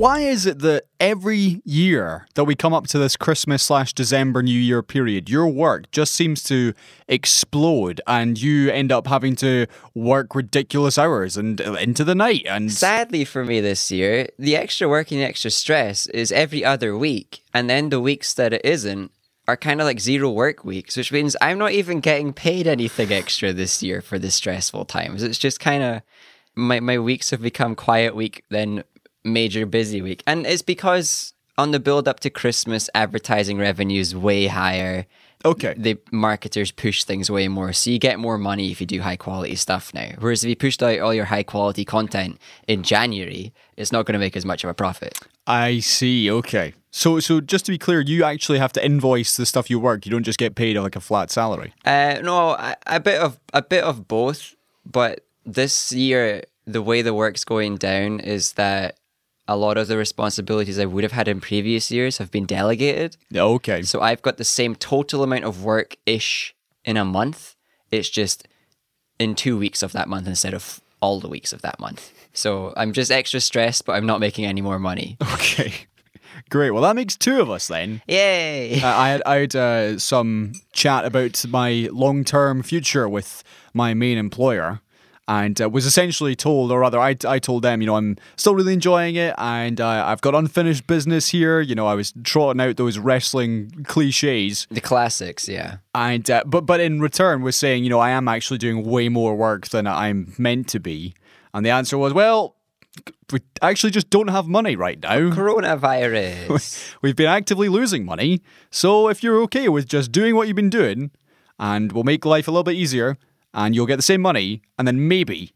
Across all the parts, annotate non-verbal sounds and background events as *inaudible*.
Why is it that every year that we come up to this Christmas slash December New Year period, your work just seems to explode and you end up having to work ridiculous hours and uh, into the night? And Sadly for me this year, the extra work and the extra stress is every other week. And then the weeks that it isn't are kind of like zero work weeks, which means I'm not even getting paid anything extra this year for the stressful times. It's just kind of my, my weeks have become quiet week, then major busy week. And it's because on the build up to Christmas, advertising revenue is way higher. okay, The marketers push things way more. So you get more money if you do high quality stuff now. Whereas if you pushed out all your high quality content in January, it's not going to make as much of a profit. I see. Okay, so so just to be clear, you actually have to invoice the stuff you work. You don't just get paid like a flat salary. Uh, no, a, a bit of a bit of both. But this year, the way the work's going down is that a lot of the responsibilities I would have had in previous years have been delegated. Okay, So I've got the same total amount of work ish in a month. It's just in two weeks of that month instead of all the weeks of that month. So I'm just extra stressed, but I'm not making any more money. *laughs* okay, great. Well, that makes two of us then. Yay! Uh, I had I had uh, some chat about my long term future with my main employer, and uh, was essentially told, or rather, I I told them, you know, I'm still really enjoying it, and uh, I've got unfinished business here. You know, I was trotting out those wrestling cliches, the classics, yeah. and uh, but but in return was saying, you know, I am actually doing way more work than I'm meant to be, and the answer was, well. We actually just don't have money right now. Coronavirus. *laughs* We've been actively losing money. So if you're okay with just doing what you've been doing, and we'll make life a little bit easier, and you'll get the same money, and then maybe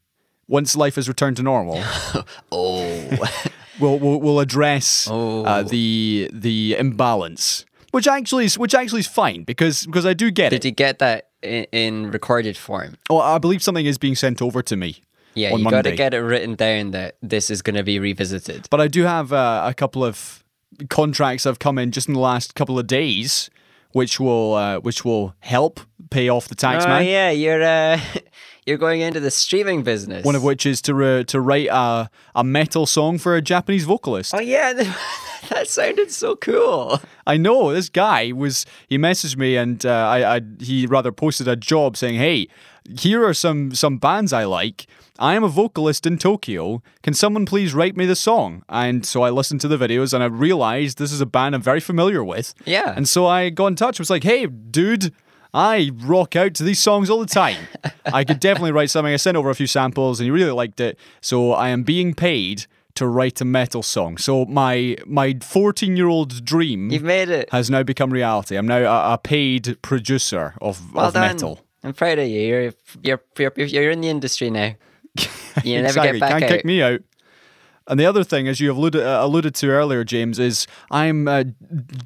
once life has returned to normal, *laughs* oh. *laughs* we'll we'll, we'll address uh, Oh. the the imbalance, which actually is which actually is fine because because I do get Did it. Did you get that in, in recorded form? Well, I believe something is being sent over to me. Yeah, you got to get it written down that this is going to be revisited. But I do have uh, a couple of contracts that have come in just in the last couple of days, which will uh, which will help pay off the tax oh man. yeah, you're uh, *laughs* you're going into the streaming business. One of which is to re- to write a a metal song for a Japanese vocalist. Oh yeah, *laughs* that sounded so cool. I know this guy was. He messaged me and uh, I, I he rather posted a job saying, "Hey, here are some some bands I like. I am a vocalist in Tokyo. Can someone please write me the song?" And so I listened to the videos and I realized this is a band I'm very familiar with. Yeah. And so I got in touch. It was like, "Hey, dude." I rock out to these songs all the time. I could definitely write something. I sent over a few samples and he really liked it. So I am being paid to write a metal song. So my my 14 year old dream You've made it. has now become reality. I'm now a, a paid producer of, Well of done. metal. I'm proud of you. You're you're you're, you're in the industry now. *laughs* You never exactly. get back Can't out. kick me out. And the other thing, as you have alluded, uh, alluded to earlier, James, is I'm uh,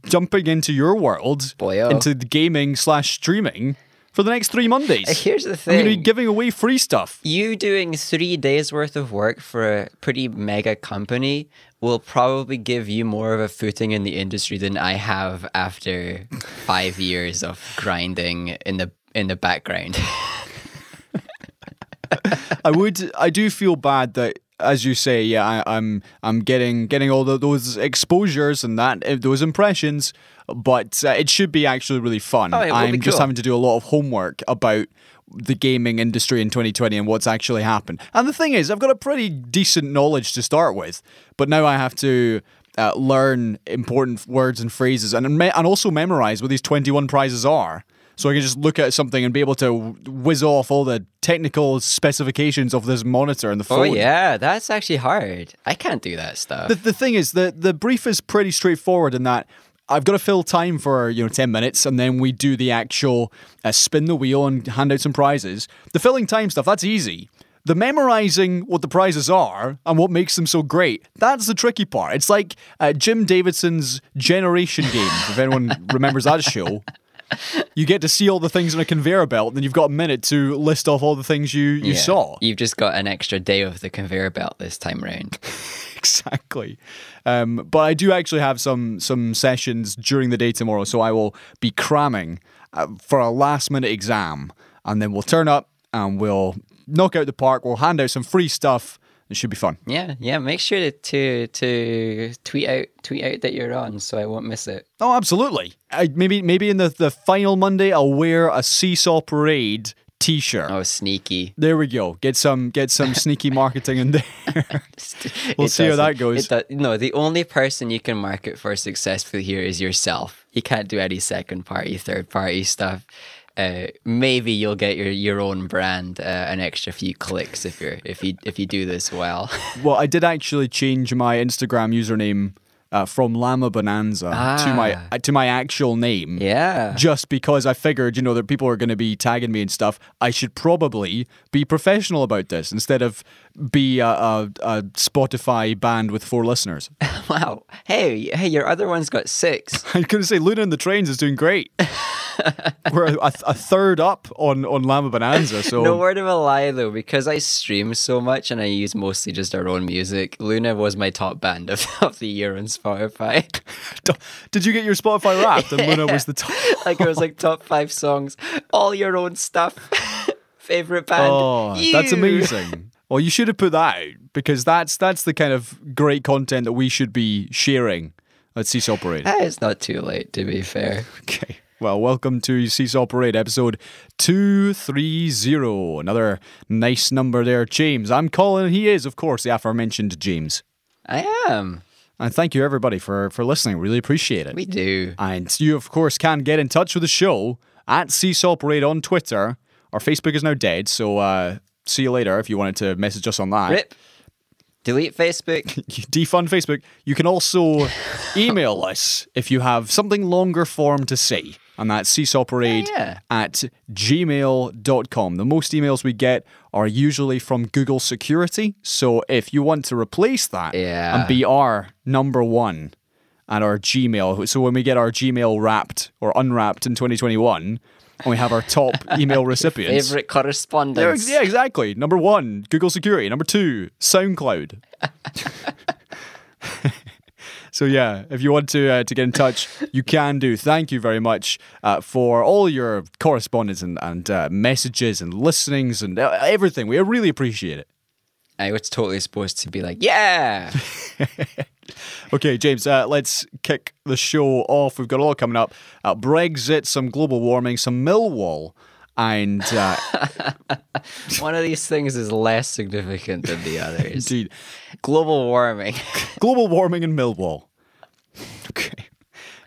jumping into your world, Boyo. into the gaming slash streaming for the next three Mondays. Here's the thing: I'm going to be giving away free stuff. you doing three days worth of work for a pretty mega company will probably give you more of a footing in the industry than I have after five *laughs* years of grinding in the in the background. *laughs* I would. I do feel bad that, as you say, yeah, I, I'm I'm getting getting all the, those exposures and that uh, those impressions, but uh, it should be actually really fun. Oh, I'm be just cool. having to do a lot of homework about the gaming industry in 2020 and what's actually happened. And the thing is, I've got a pretty decent knowledge to start with, but now I have to. Uh, learn important words and phrases and me- and also memorize what these 21 prizes are so I can just look at something and be able to whiz off all the technical specifications of this monitor and the phone. oh yeah, that's actually hard. I can't do that stuff. The, the thing is, the, the brief is pretty straightforward in that I've got to fill time for, you know, 10 minutes and then we do the actual uh, spin the wheel and hand out some prizes. The filling time stuff, that's easy. The memorizing what the prizes are and what makes them so great, that's the tricky part. It's like uh, Jim Davidson's Generation Game, if anyone *laughs* remembers that show. You get to see all the things on a conveyor belt, and then you've got a minute to list off all the things you, you Yeah. saw. You've just got an extra day of the conveyor belt this time round. *laughs* exactly. Um, but I do actually have some some sessions during the day tomorrow, so I will be cramming uh, for a last minute exam, and then we'll turn up and we'll knock out the park. We'll hand out some free stuff It should be fun. Yeah, yeah. Make sure to, to to tweet out tweet out that you're on, so I won't miss it. Oh, absolutely. I, maybe maybe in the, the final Monday, I'll wear a Seesaw Parade T-shirt. Oh, sneaky. There we go. Get some get some *laughs* sneaky marketing in there. *laughs* we'll see how that goes. no, the only person you can market for successfully here is yourself. You can't do any second party, third party stuff. Uh, maybe you'll get your, your own brand uh, an extra few clicks if you're if you if you do this well. *laughs* Well, I did actually change my Instagram username uh, from Llama Bonanza to my Ah. uh, to my actual name. yeah. Just because I figured, you know, that people are going to be tagging me and stuff, I should probably be professional about this instead of be a, a, a Spotify band with four listeners. *laughs* Wow. Hey, hey, your other one's got six. I'm going to say Luna and the Trains is doing great. *laughs* *laughs* We're a, a, third up on, on Llama Bonanza. So No word of a lie though, because I stream so much and I use mostly just our own music. Luna was my top band of, *laughs* of the year on Spotify. *laughs* did you get your Spotify wrapped? And Luna was the top. like it was like top five songs, all your own stuff. Favorite band. Oh, that's amazing. Well, you should have put that out because that's that's the kind of great content that we should be sharing at Parade. Ah, It's not too late, to be fair. Okay. Well, welcome to Seesaw Parade episode 230. Another nice number there, James. I'm Colin, and he is, of course, the aforementioned James. I am. And thank you, everybody, for, for listening. Really appreciate it. We do. And you, of course, can get in touch with the show at Seesaw Parade on Twitter. Our Facebook is now dead, so uh, see you later if you wanted to message us on that. Rip. Delete Facebook. *laughs* defund Facebook. You can also *laughs* email us if you have something longer form to say. And that's seesawparade Yeah. at gmail.com. The most emails we get are usually from Google Security. So if you want to replace that Yeah. and be our number one at our Gmail, so when we get our Gmail wrapped or unwrapped in 2021, and we have our top *laughs* email recipients. Favorite correspondence. yeah, exactly. Number one, Google Security. Number two, SoundCloud. *laughs* *laughs* so yeah, if you want to uh, to get in touch, you can do. Thank you very much uh, for all your correspondence and, and uh, messages and listenings and uh, everything. We really appreciate it. I was totally supposed to be like, yeah. *laughs* Okay, James, uh, let's kick the show off. We've got a lot coming up. Uh, Brexit, some global warming, some Millwall, and uh, *laughs* One of these things is less significant than the others. *laughs* indeed, Global warming. global warming in Millwall. *laughs* Okay.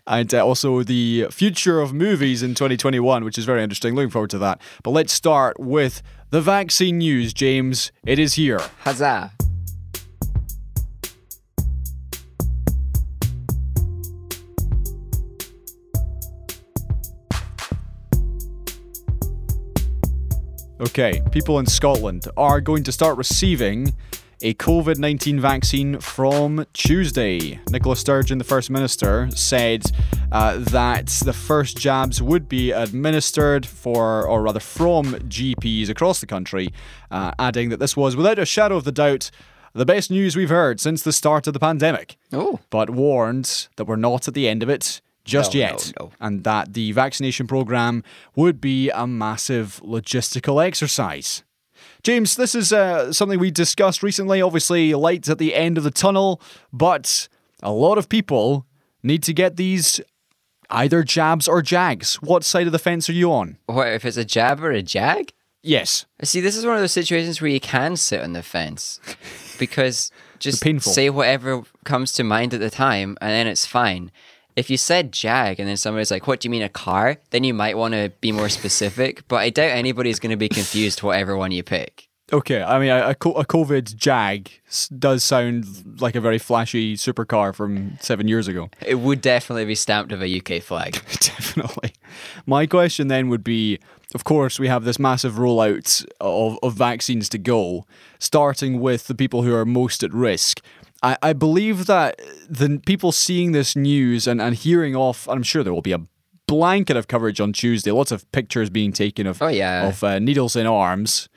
And uh, also the future of movies in 2021, which is very interesting. Looking forward to that. But let's start with the vaccine news, James. It is here. Huzzah. Okay, people in Scotland are going to start receiving a COVID 19 vaccine from Tuesday. Nicola Sturgeon, the First Minister, said uh, that the first jabs would be administered for, or rather from GPs across the country, uh, adding that this was, without a shadow of the doubt, the best news we've heard since the start of the pandemic. Oh. But warned that we're not at the end of it just No, yet no, no. and that the vaccination program would be a massive logistical exercise. James, this is uh, something we discussed recently. Obviously, lights at the end of the tunnel, but a lot of people need to get these either jabs or jags. What side of the fence are you on? What if it's a jab or a jag? Yes. See, this is one of those situations where you can sit on the fence because *laughs* just say whatever comes to mind at the time and then it's fine. If you said jag and then somebody's like, What do you mean a car? Then you might want to be more specific, but I doubt anybody's going to be confused whatever one you pick. Okay, I mean, a, a COVID Jag does sound like a very flashy supercar from seven years ago. It would definitely be stamped with a UK flag. *laughs* Definitely. My question then would be of course, we have this massive rollout of, of vaccines to go, starting with the people who are most at risk. I, I believe that the people seeing this news and, and hearing off, I'm sure there will be a blanket of coverage on Tuesday, lots of pictures being taken of, Oh, yeah. of uh, needles in arms.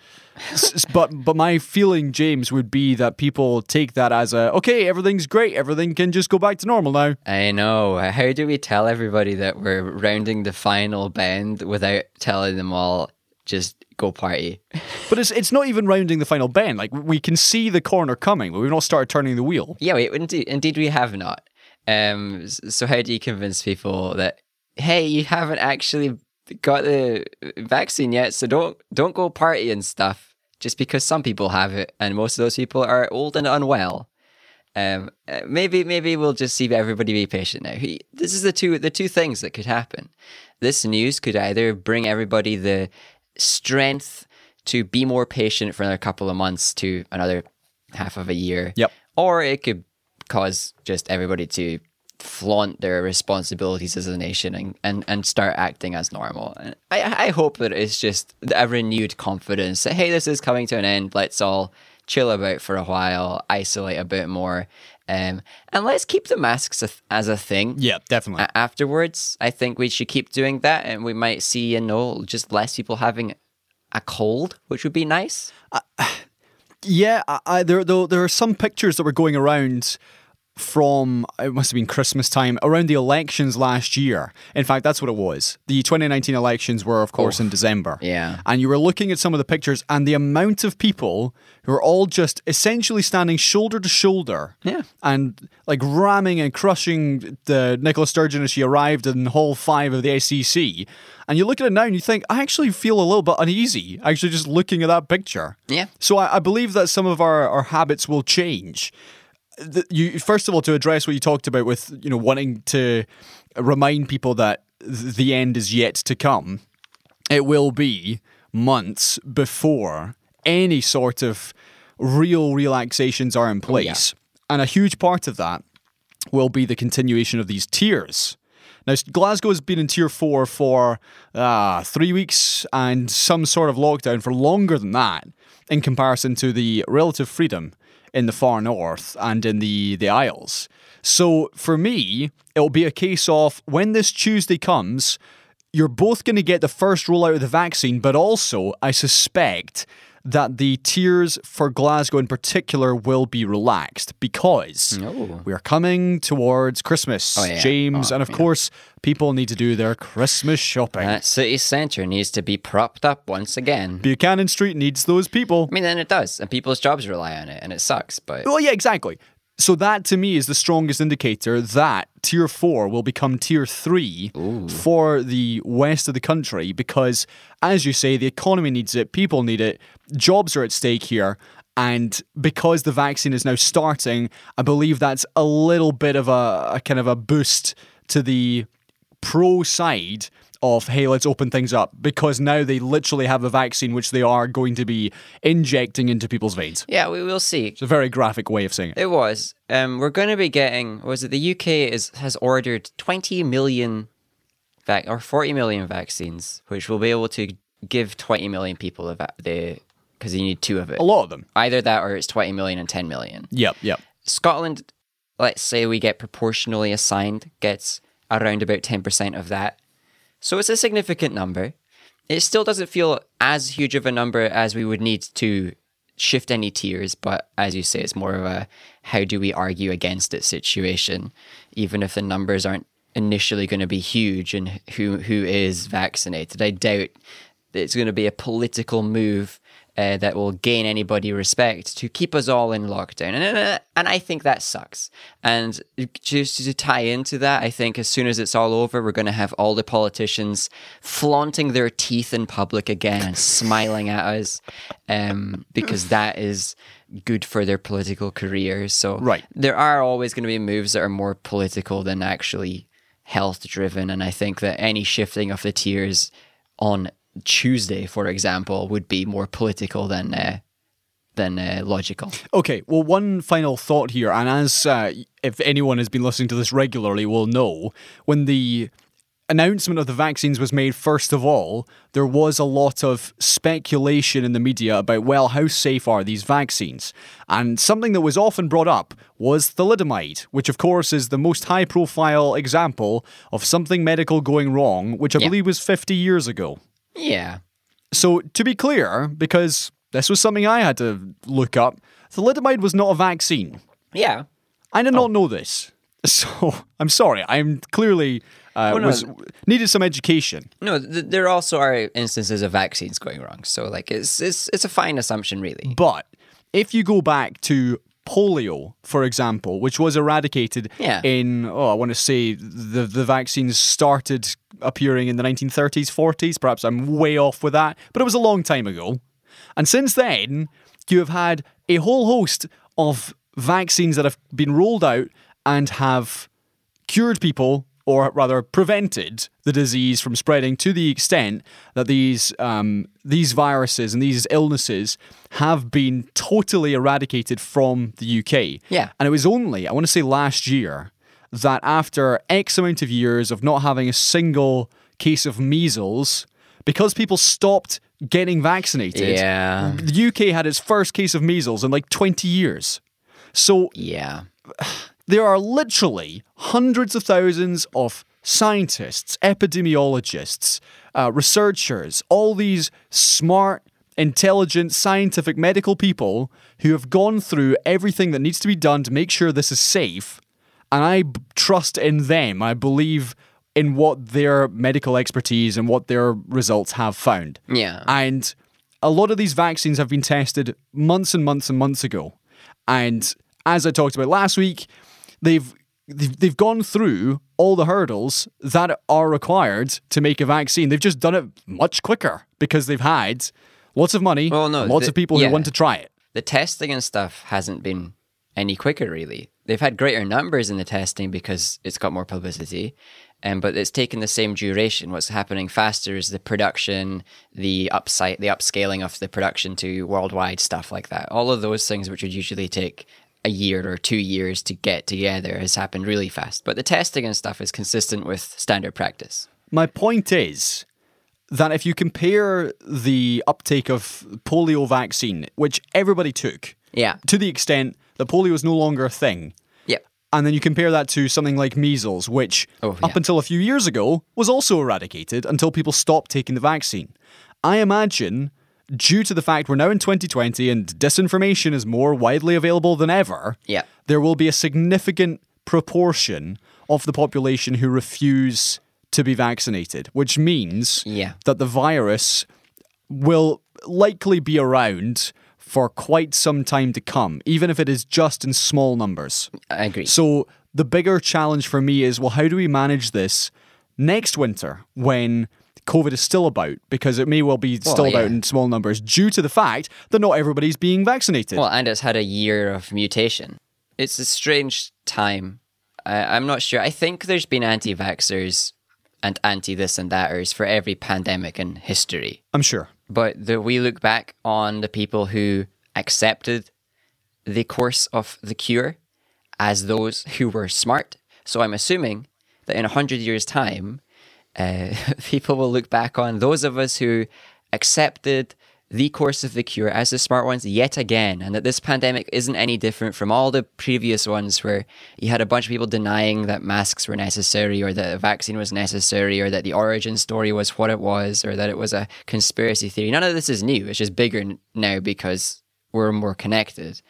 But but my feeling, James, would be that people take that as a okay, everything's great, everything can just go back to normal now. I know. How do we tell everybody that we're rounding the final bend without telling them all just go party. *laughs* But it's it's not even rounding the final bend. Like we can see the corner coming, but we've not started turning the wheel. Yeah, we, indeed, indeed we have not. Um, so how do you convince people that hey, you haven't actually got the vaccine yet, so don't don't go party and stuff just because some people have it and most of those people are old and unwell. Um, uh, maybe maybe we'll just see everybody be patient now. He, this is the two the two things that could happen. This news could either bring everybody the strength to be more patient for another couple of months to another half of a year. Yep. Or it could cause just everybody to flaunt their responsibilities as a nation and, and, and start acting as normal. And I, I hope that it's just a renewed confidence that, hey, this is coming to an end. Let's all chill about for a while, isolate a bit more, um, and let's keep the masks a, as a thing. Yeah, definitely. A- afterwards, I think we should keep doing that, and we might see, you know, just less people having a cold, which would be nice. *sighs* Yeah, I, I, there, there there are some pictures that were going around from it must have been Christmas time around the elections last year. In fact, that's what it was. The 2019 elections were, of course, in December. Yeah. and you were looking at some of the pictures, and the amount of people who are all just essentially standing shoulder to shoulder. Yeah. and like ramming and crushing the Nicola Sturgeon as she arrived in Hall Five of the SEC. And you look at it now and you think, I actually feel a little bit uneasy. Actually, just looking at that picture. Yeah. So I, I believe that some of our, our habits will change. The, you first of all to address what you talked about with you know wanting to remind people that the end is yet to come. It will be months before any sort of real relaxations are in place, and a huge part of that will be the continuation of these tiers. Now, Glasgow has been in tier four for uh, three weeks and some sort of lockdown for longer than that in comparison to the relative freedom in the far north and in the, the Isles. So for me, it'll be a case of when this Tuesday comes, you're both going to get the first rollout of the vaccine, but also, I suspect that the tiers for Glasgow in particular will be relaxed because Oh. we are coming towards Christmas, Oh, yeah. James, Oh, and of yeah. course, people need to do their Christmas shopping. That city centre needs to be propped up once again. Buchanan Street needs those people. I mean, then it does, and people's jobs rely on it, and it sucks. But Well, yeah, exactly. So that to me is the strongest indicator that tier four will become tier three for the west of the country because, as you say, the economy needs it, people need it, jobs are at stake here. And because the vaccine is now starting, I believe that's a little bit of a, a kind of a boost to the pro side of hey let's open things up because now they literally have a vaccine which they are going to be injecting into people's veins yeah, we will see. it's a very graphic way of saying it It was. Um, we're going to be getting. Was it the UK is has ordered twenty million, vac or forty million vaccines, which will be able to give twenty million people the the because you need two of it. a lot of them Either that or it's 20 million and 10 million. yep yep Scotland, let's say we get proportionally assigned, gets around about 10% of that. So it's a significant number. It still doesn't feel as huge of a number as we would need to shift any tiers, but as you say, it's more of a how do we argue against it situation, even if the numbers aren't initially going to be huge and who who is vaccinated. I doubt it's going to be a political move uh, that will gain anybody respect to keep us all in lockdown. And, uh, and I think that sucks. And just to tie into that, I think as soon as it's all over, we're going to have all the politicians flaunting their teeth in public again and *laughs* smiling at us um, because that is good for their political careers. So Right. there are always going to be moves that are more political than actually health driven. And I think that any shifting of the tiers on Tuesday, for example, would be more political than uh, than uh, logical. Okay, well, one final thought here, and as uh, if anyone has been listening to this regularly will know, when the announcement of the vaccines was made, first of all, there was a lot of speculation in the media about, well, how safe are these vaccines? And something that was often brought up was thalidomide, which, of course, is the most high profile example of something medical going wrong, which I Yeah. believe was 50 years ago. Yeah, So, to be clear, because this was something I had to look up, thalidomide was not a vaccine. yeah. I did not know this. *laughs* So I'm sorry. I'm clearly uh, Well, no. was needed some education. No, th- there also are instances of vaccines going wrong. So like it's it's it's a fine assumption really. But if you go back to polio, for example, which was eradicated Yeah. in oh, I want to say the the vaccines started appearing in the 1930s, 40s. Perhaps I'm way off with that, but it was a long time ago. And since then, you have had a whole host of vaccines that have been rolled out and have cured people, or rather prevented the disease from spreading to the extent that these um, these viruses and these illnesses have been totally eradicated from the UK. Yeah. and it was only I want to say last year that after X amount of years of not having a single case of measles, because people stopped getting vaccinated, Yeah. the UK had its first case of measles in like 20 years. So Yeah. There are literally hundreds of thousands of scientists, epidemiologists, uh, researchers, all these smart, intelligent, scientific medical people who have gone through everything that needs to be done to make sure this is safe. And I b- trust in them. I believe in what their medical expertise and what their results have found. Yeah. And a lot of these vaccines have been tested months and months and months ago. And as I talked about last week, they've they've, they've gone through all the hurdles that are required to make a vaccine. They've just done it much quicker because they've had lots of money, Well, no, lots the- of people yeah. who want to try it. the testing and stuff hasn't been any quicker really. They've had greater numbers in the testing because it's got more publicity, um, but it's taken the same duration. What's happening faster is the production, the upside, the upscaling of the production to worldwide stuff like that. All of those things, which would usually take a year or two years to get together, has happened really fast. But the testing and stuff is consistent with standard practice. My point is that if you compare the uptake of polio vaccine, which everybody took, Yeah. to the extent that polio is no longer a thing, Yep. and then you compare that to something like measles, which Oh, up until a few years ago was also eradicated until people stopped taking the vaccine. I imagine, due to the fact we're now in 2020 and disinformation is more widely available than ever, Yeah. there will be a significant proportion of the population who refuse to be vaccinated, which means Yeah. that the virus will likely be around for quite some time to come, even if it is just in small numbers. I agree. So the bigger challenge for me is well, how do we manage this next winter when COVID is still about? Because it may well be still about in small numbers due to the fact that not everybody's being vaccinated. Well, and it's had a year of mutation. It's a strange time. I, I'm not sure. I think there's been anti vaxxers and anti this and thaters for every pandemic in history. I'm sure. But the, we look back on the people who accepted the course of the cure as those who were smart. So I'm assuming that in 100 years' time, uh, *laughs* people will look back on those of us who accepted the course of the cure as the smart ones yet again, and that this pandemic isn't any different from all the previous ones where you had a bunch of people denying that masks were necessary or that a vaccine was necessary or that the origin story was what it was or that it was a conspiracy theory. None of this is new. It's just bigger now because we're more connected.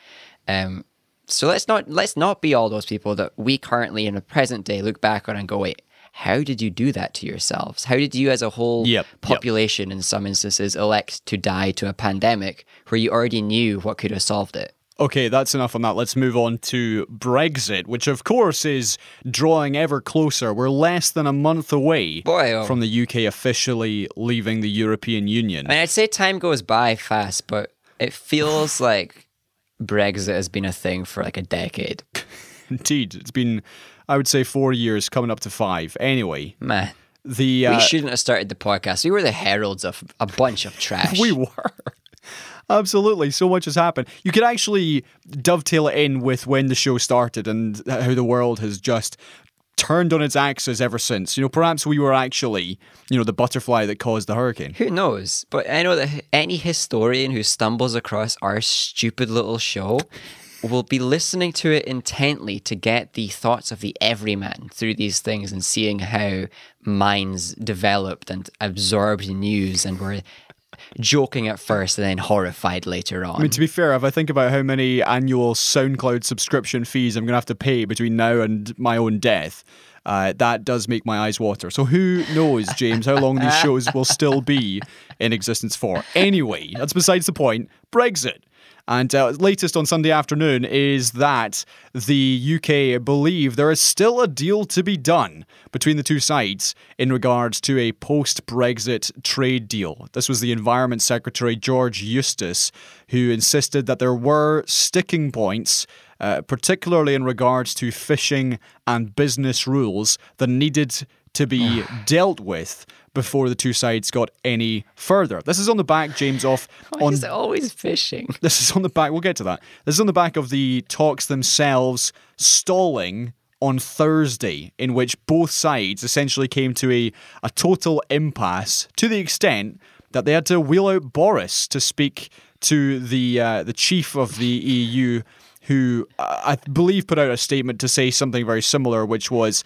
Um, so let's not let's not be all those people that we currently in the present day look back on and go, wait, how did you do that to yourselves? How did you as a whole Yep, yep. population in some instances elect to die to a pandemic where you already knew what could have solved it? Okay, that's enough on that. Let's move on to Brexit, which of course is drawing ever closer. We're less than a month away Boy, oh. from the UK officially leaving the European Union. I mean, I'd say time goes by fast, but it feels *laughs* like Brexit has been a thing for like a decade. Indeed, it's been, I would say, four years, coming up to five. Anyway, Man, the uh, we shouldn't have started the podcast. We were the heralds of a bunch of trash. *laughs* we were. Absolutely, so much has happened. You could actually dovetail it in with when the show started and how the world has just turned on its axis ever since. You know, perhaps we were actually, you know, the butterfly that caused the hurricane. Who knows? But I know that any historian who stumbles across our stupid little show will be listening to it intently to get the thoughts of the everyman through these things and seeing how minds developed and absorbed news and were joking at first and then horrified later on. I mean, to be fair, if I think about how many annual SoundCloud subscription fees I'm going to have to pay between now and my own death, uh, that does make my eyes water. So who knows, James, how long these *laughs* shows will still be in existence for? Anyway, that's besides the point. Brexit. And uh, latest on Sunday afternoon is that the UK believe there is still a deal to be done between the two sides in regards to a post Brexit trade deal. This was the Environment Secretary George Eustice who insisted that there were sticking points. Uh, particularly in regards to fishing and business rules that needed to be dealt with before the two sides got any further. This is on the back, James, off *laughs* Why on is always fishing? *laughs* this is on the back. We'll get to that. This is on the back of the talks themselves stalling on Thursday, in which both sides essentially came to a, a total impasse to the extent that they had to wheel out Boris to speak to the uh, the chief of the EU, who uh, I believe put out a statement to say something very similar, which was,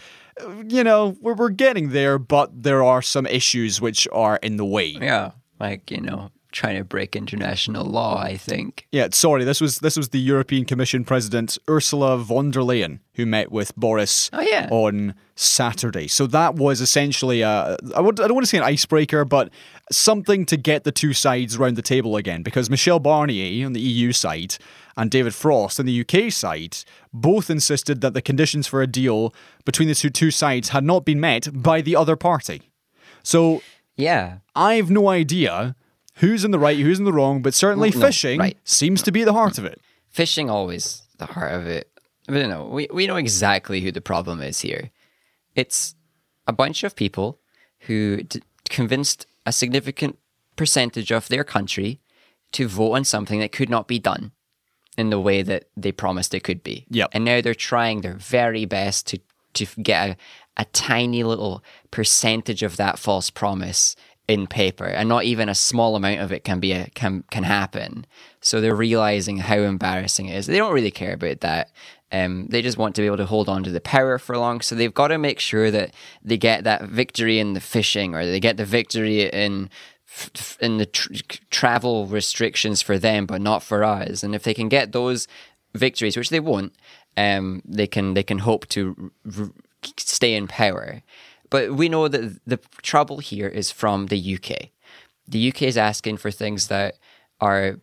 you know, we're, we're getting there, but there are some issues which are in the way. Yeah, like you know, trying to break international law. I think. Yeah, sorry. This was this was the European Commission President Ursula von der Leyen who met with Boris Oh, yeah. on Saturday. So that was essentially a I would I don't want to say an icebreaker, but something to get the two sides round the table again. Because Michel Barnier on the EU side and David Frost on the UK side both insisted that the conditions for a deal between the two two sides had not been met by the other party. So Yeah, I've no idea who's in the right, who's in the wrong, but certainly no, fishing right. seems to be the heart of it. fishing always the heart of it. But no, we we know exactly who the problem is here. It's a bunch of people who d- convinced a significant percentage of their country to vote on something that could not be done in the way that they promised it could be. Yep. And now they're trying their very best to to get a, a tiny little percentage of that false promise in paper, and not even a small amount of it can be a, can can happen. So they're realizing how embarrassing it is. They don't really care about that. Um, they just want to be able to hold on to the power for long. So they've got to make sure that they get that victory in the fishing, or they get the victory in in the tr- travel restrictions for them, but not for us. And if they can get those victories, which they won't, um, they can they can hope to r- stay in power. But we know that the trouble here is from the UK. The UK is asking for things that are,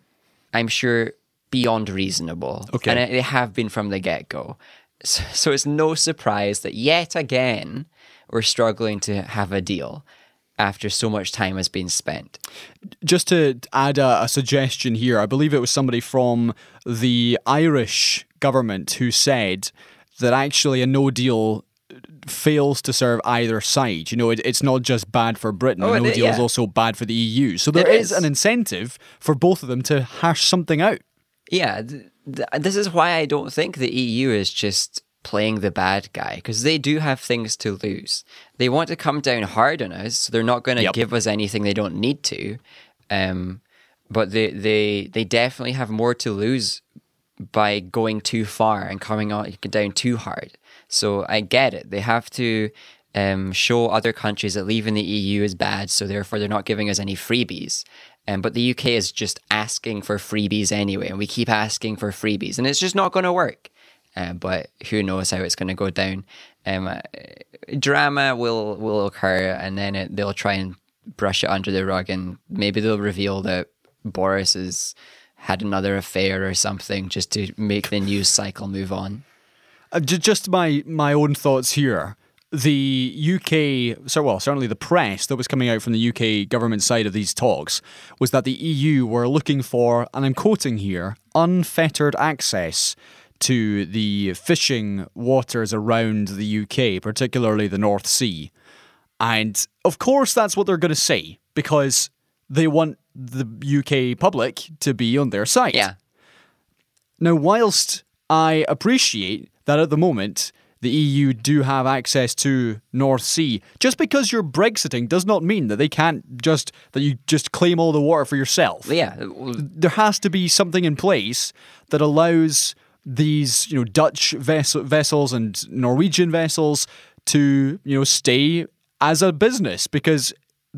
I'm sure, beyond reasonable. Okay. And they have been from the get go. So, so it's no surprise that yet again we're struggling to have a deal after so much time has been spent. Just to add a, a suggestion here, I believe it was somebody from the Irish government who said that actually a no deal fails to serve either side. You know, it, it's not just bad for Britain. Oh, a no is, deal is also bad for the EU. So there It is is. an incentive for both of them to hash something out. Yeah, th- th- this is why I don't think the EU is just playing the bad guy because they do have things to lose. They want to come down hard on us, so they're not going to Yep. give us anything they don't need to. Um, but they they they definitely have more to lose by going too far and coming on down too hard. So I get it. They have to um, show other countries that leaving the EU is bad, so therefore they're not giving us any freebies. Um, but the UK is just asking for freebies anyway, and we keep asking for freebies, and it's just not going to work. Uh, but who knows how it's going to go down? Um, uh, drama will will occur, and then it, they'll try and brush it under the rug, and maybe they'll reveal that Boris has had another affair or something, just to make the news cycle move on. Uh, just my my own thoughts here. The UK, so well, certainly the press that was coming out from the UK government side of these talks was that the EU were looking for, and I'm quoting here, unfettered access to the fishing waters around the UK, particularly the North Sea. And of course, that's what they're going to say because they want the UK public to be on their side. Yeah, Now, whilst I appreciate that at the moment the EU do have access to North Sea, just because you're Brexiting does not mean that they can't just that you just claim all the water for yourself. yeah. There has to be something in place that allows these, you know, Dutch vessel, vessels and Norwegian vessels to, you know, stay as a business because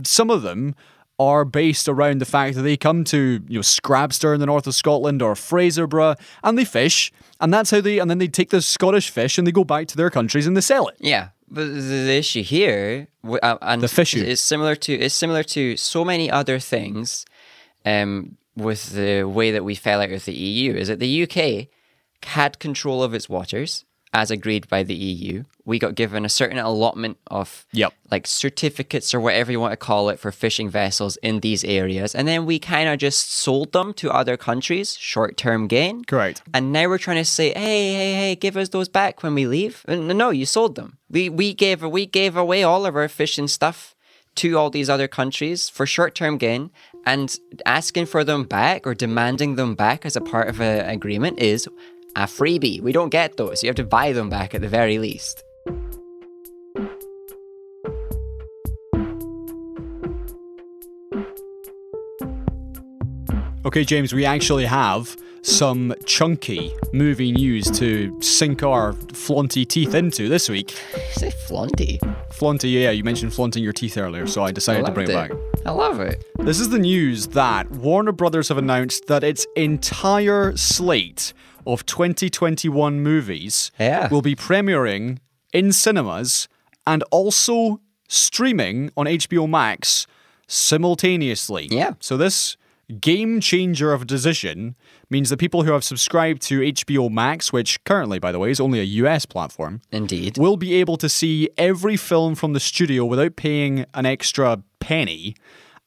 some of them are based around the fact that they come to you know Scrabster in the north of Scotland or Fraserburgh and they fish, and that's how they and then they take the Scottish fish and they go back to their countries and they sell it. Yeah, but the issue here, uh, and The fish is similar to is similar to so many other things, um, with the way that we fell out of the EU, is that the UK had control of its waters as agreed by the EU. We got given a certain allotment of Yep. like certificates or whatever you want to call it for fishing vessels in these areas, and then we kind of just sold them to other countries, short term gain. Correct. And now we're trying to say, hey, hey, hey, give us those back when we leave. And no, you sold them. We we gave we gave away all of our fishing stuff to all these other countries for short term gain, and asking for them back or demanding them back as a part of an agreement is a freebie. We don't get those. You have to buy them back at the very least. Okay, James, we actually have some chunky movie news to sink our flaunty teeth into this week. Say flaunty. Flaunty, yeah, you mentioned flaunting your teeth earlier, so I decided to bring it back. I love it. This is the news that Warner Brothers have announced that its entire slate of 2021 movies Yeah. will be premiering in cinemas and also streaming on HBO Max simultaneously. Yeah. So this game changer of a decision means that people who have subscribed to HBO Max, which currently, by the way, is only a US platform, Indeed. will be able to see every film from the studio without paying an extra penny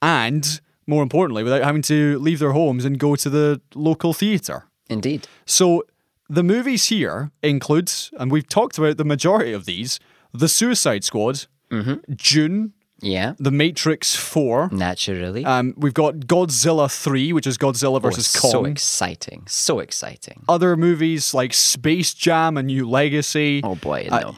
and, more importantly, without having to leave their homes and go to the local theatre. Indeed. So the movies here include, and we've talked about the majority of these, The Suicide Squad, Dune, Yeah. The Matrix 4. Naturally. Um, we've got Godzilla 3, which is Godzilla versus Kong. so exciting. So exciting. Other movies like Space Jam, A New Legacy. Oh boy, Uh, no.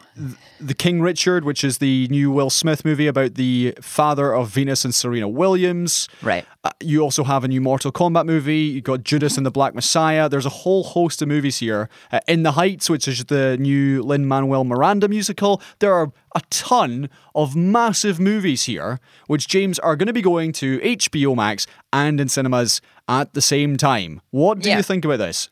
The King Richard, which is the new Will Smith movie about the father of Venus and Serena Williams. Right. Uh, you also have a new Mortal Kombat movie. You've got Judas and the Black Messiah. There's a whole host of movies here. Uh, In the Heights, which is the new Lin Manuel Miranda musical. There are a ton of massive movies here, which, James, are going to be going to HBO Max and in cinemas at the same time. What do Yeah. you think about this?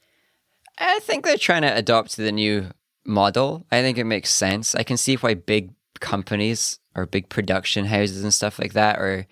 I think they're trying to adopt the new model. I think it makes sense. I can see why big companies or big production houses and stuff like that are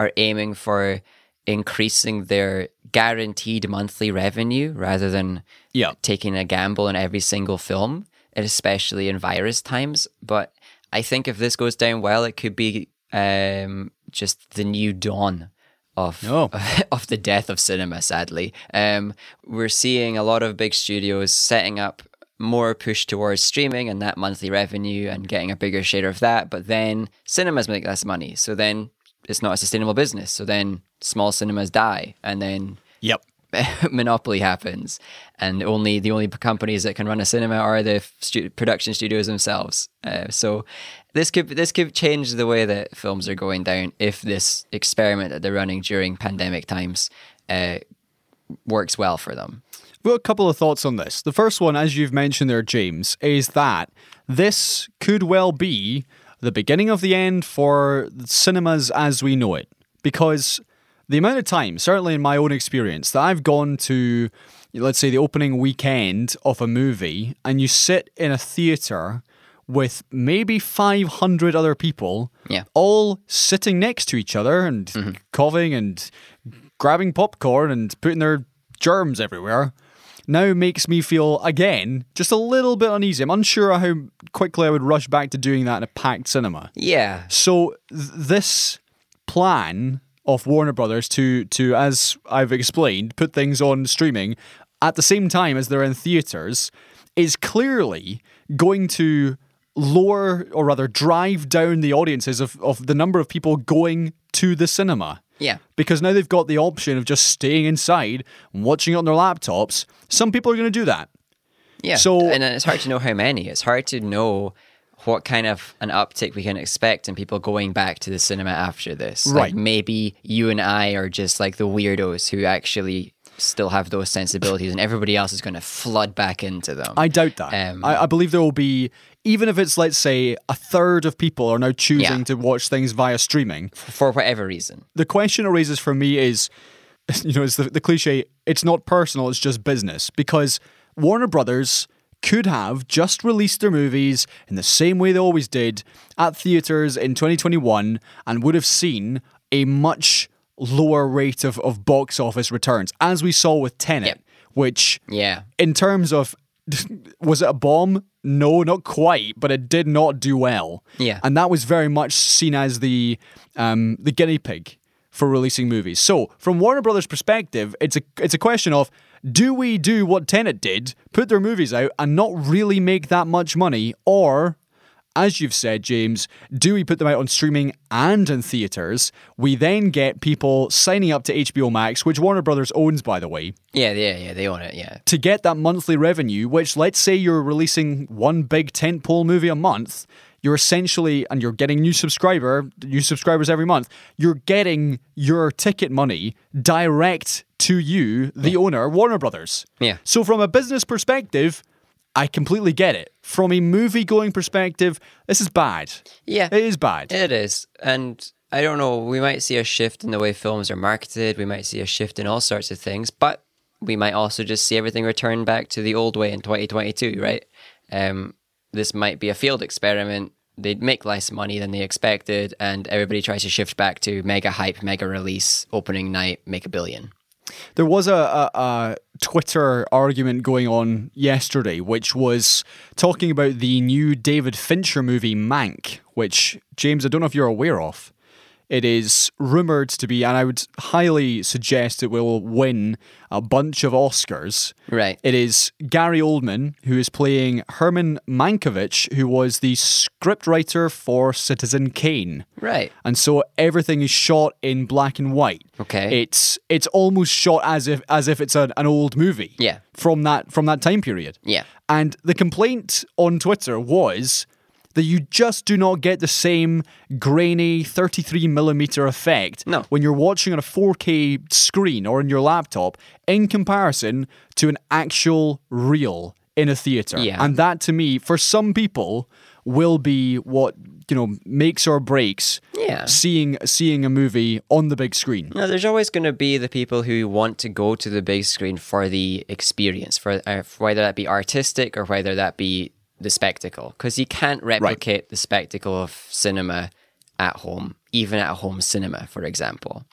are aiming for increasing their guaranteed monthly revenue rather than Yeah. taking a gamble on every single film, especially in virus times. But I think if this goes down well, it could be um, just the new dawn of Oh. *laughs* of the death of cinema. Sadly, um, we're seeing a lot of big studios setting up more push towards streaming and that monthly revenue and getting a bigger share of that. But then cinemas make less money, so then it's not a sustainable business. So then small cinemas die, and then Yep. *laughs* monopoly happens, and only the only companies that can run a cinema are the stu- production studios themselves. Uh, so this could this could change the way that films are going down if this experiment that they're running during pandemic times uh, works well for them. Well, a couple of thoughts on this. The first one, as you've mentioned there, James, is that this could well be the beginning of the end for cinemas as we know it. Because the amount of time, certainly in my own experience, that I've gone to, let's say, the opening weekend of a movie, and you sit in a theatre with maybe 500 other people, Yeah. all sitting next to each other and mm-hmm. coughing and grabbing popcorn and putting their germs everywhere now makes me feel again just a little bit uneasy. I'm unsure how quickly I would rush back to doing that in a packed cinema. Yeah, So th- this plan of Warner Brothers to to as I've explained put things on streaming at the same time as they're in theaters is clearly going to lower or rather drive down the audiences of, of the number of people going to the cinema yeah. because now they've got the option of just staying inside and watching it on their laptops. Some people are going to do that. Yeah. So- and it's hard to know how many. It's hard to know what kind of an uptick we can expect in people going back to the cinema after this. Like Right. maybe you and I are just like the weirdos who actually still have those sensibilities and everybody else is going to flood back into them. I doubt that. Um, I, I believe there will be even if it's let's say a third of people are now choosing Yeah. to watch things via streaming, for whatever reason. the question it raises for me is, *laughs* you know, it's the, the cliche. It's not personal. It's just business because Warner Brothers could have just released their movies in the same way they always did at theaters in 2021 and would have seen a much lower rate of, of box office returns, as we saw with Tenet, Yep. which Yeah. in terms of *laughs* was it a bomb? No, not quite, but it did not do well. Yeah. and that was very much seen as the um, the guinea pig for releasing movies. So, from Warner Brothers' perspective, it's a it's a question of do we do what Tenet did, put their movies out, and not really make that much money, or as you've said, James, do we put them out on streaming and in theaters? We then get people signing up to HBO Max, which Warner Brothers owns, by the way Yeah, yeah, yeah. They own it. Yeah. to get that monthly revenue, which let's say you're releasing one big tentpole movie a month, you're essentially and you're getting new subscriber, new subscribers every month. You're getting your ticket money direct to you, the owner, Warner Brothers. Yeah. So from a business perspective, I completely get it. From a movie going perspective, this is bad. Yeah. It is bad. It is. And I don't know, we might see a shift in the way films are marketed. We might see a shift in all sorts of things, but we might also just see everything return back to the old way in 2022, right? Um, this might be a field experiment. They'd make less money than they expected, and everybody tries to shift back to mega hype, mega release, opening night, make a billion. There was a, a, a Twitter argument going on yesterday, which was talking about the new David Fincher movie Mank, which, James, I don't know if you're aware of. It is rumored to be, and I would highly suggest it will win a bunch of Oscars. Right. It is Gary Oldman, who is playing Herman Mankiewicz, who was the scriptwriter for Citizen Kane Right. and so everything is shot in black and white. Okay. it's it's almost shot as if as if it's an, an old movie. Yeah. from that from that time period. Yeah. and the complaint on Twitter was that you just do not get the same grainy 33 millimeter effect No. when you're watching on a 4K screen or in your laptop in comparison to an actual reel in a theater. Yeah. And that to me, for some people, will be what you know makes or breaks Yeah. seeing seeing a movie on the big screen. No, there's always going to be the people who want to go to the big screen for the experience, for uh, whether that be artistic or whether that be the spectacle, because you can't replicate the spectacle of cinema at home, even at a home cinema, for example.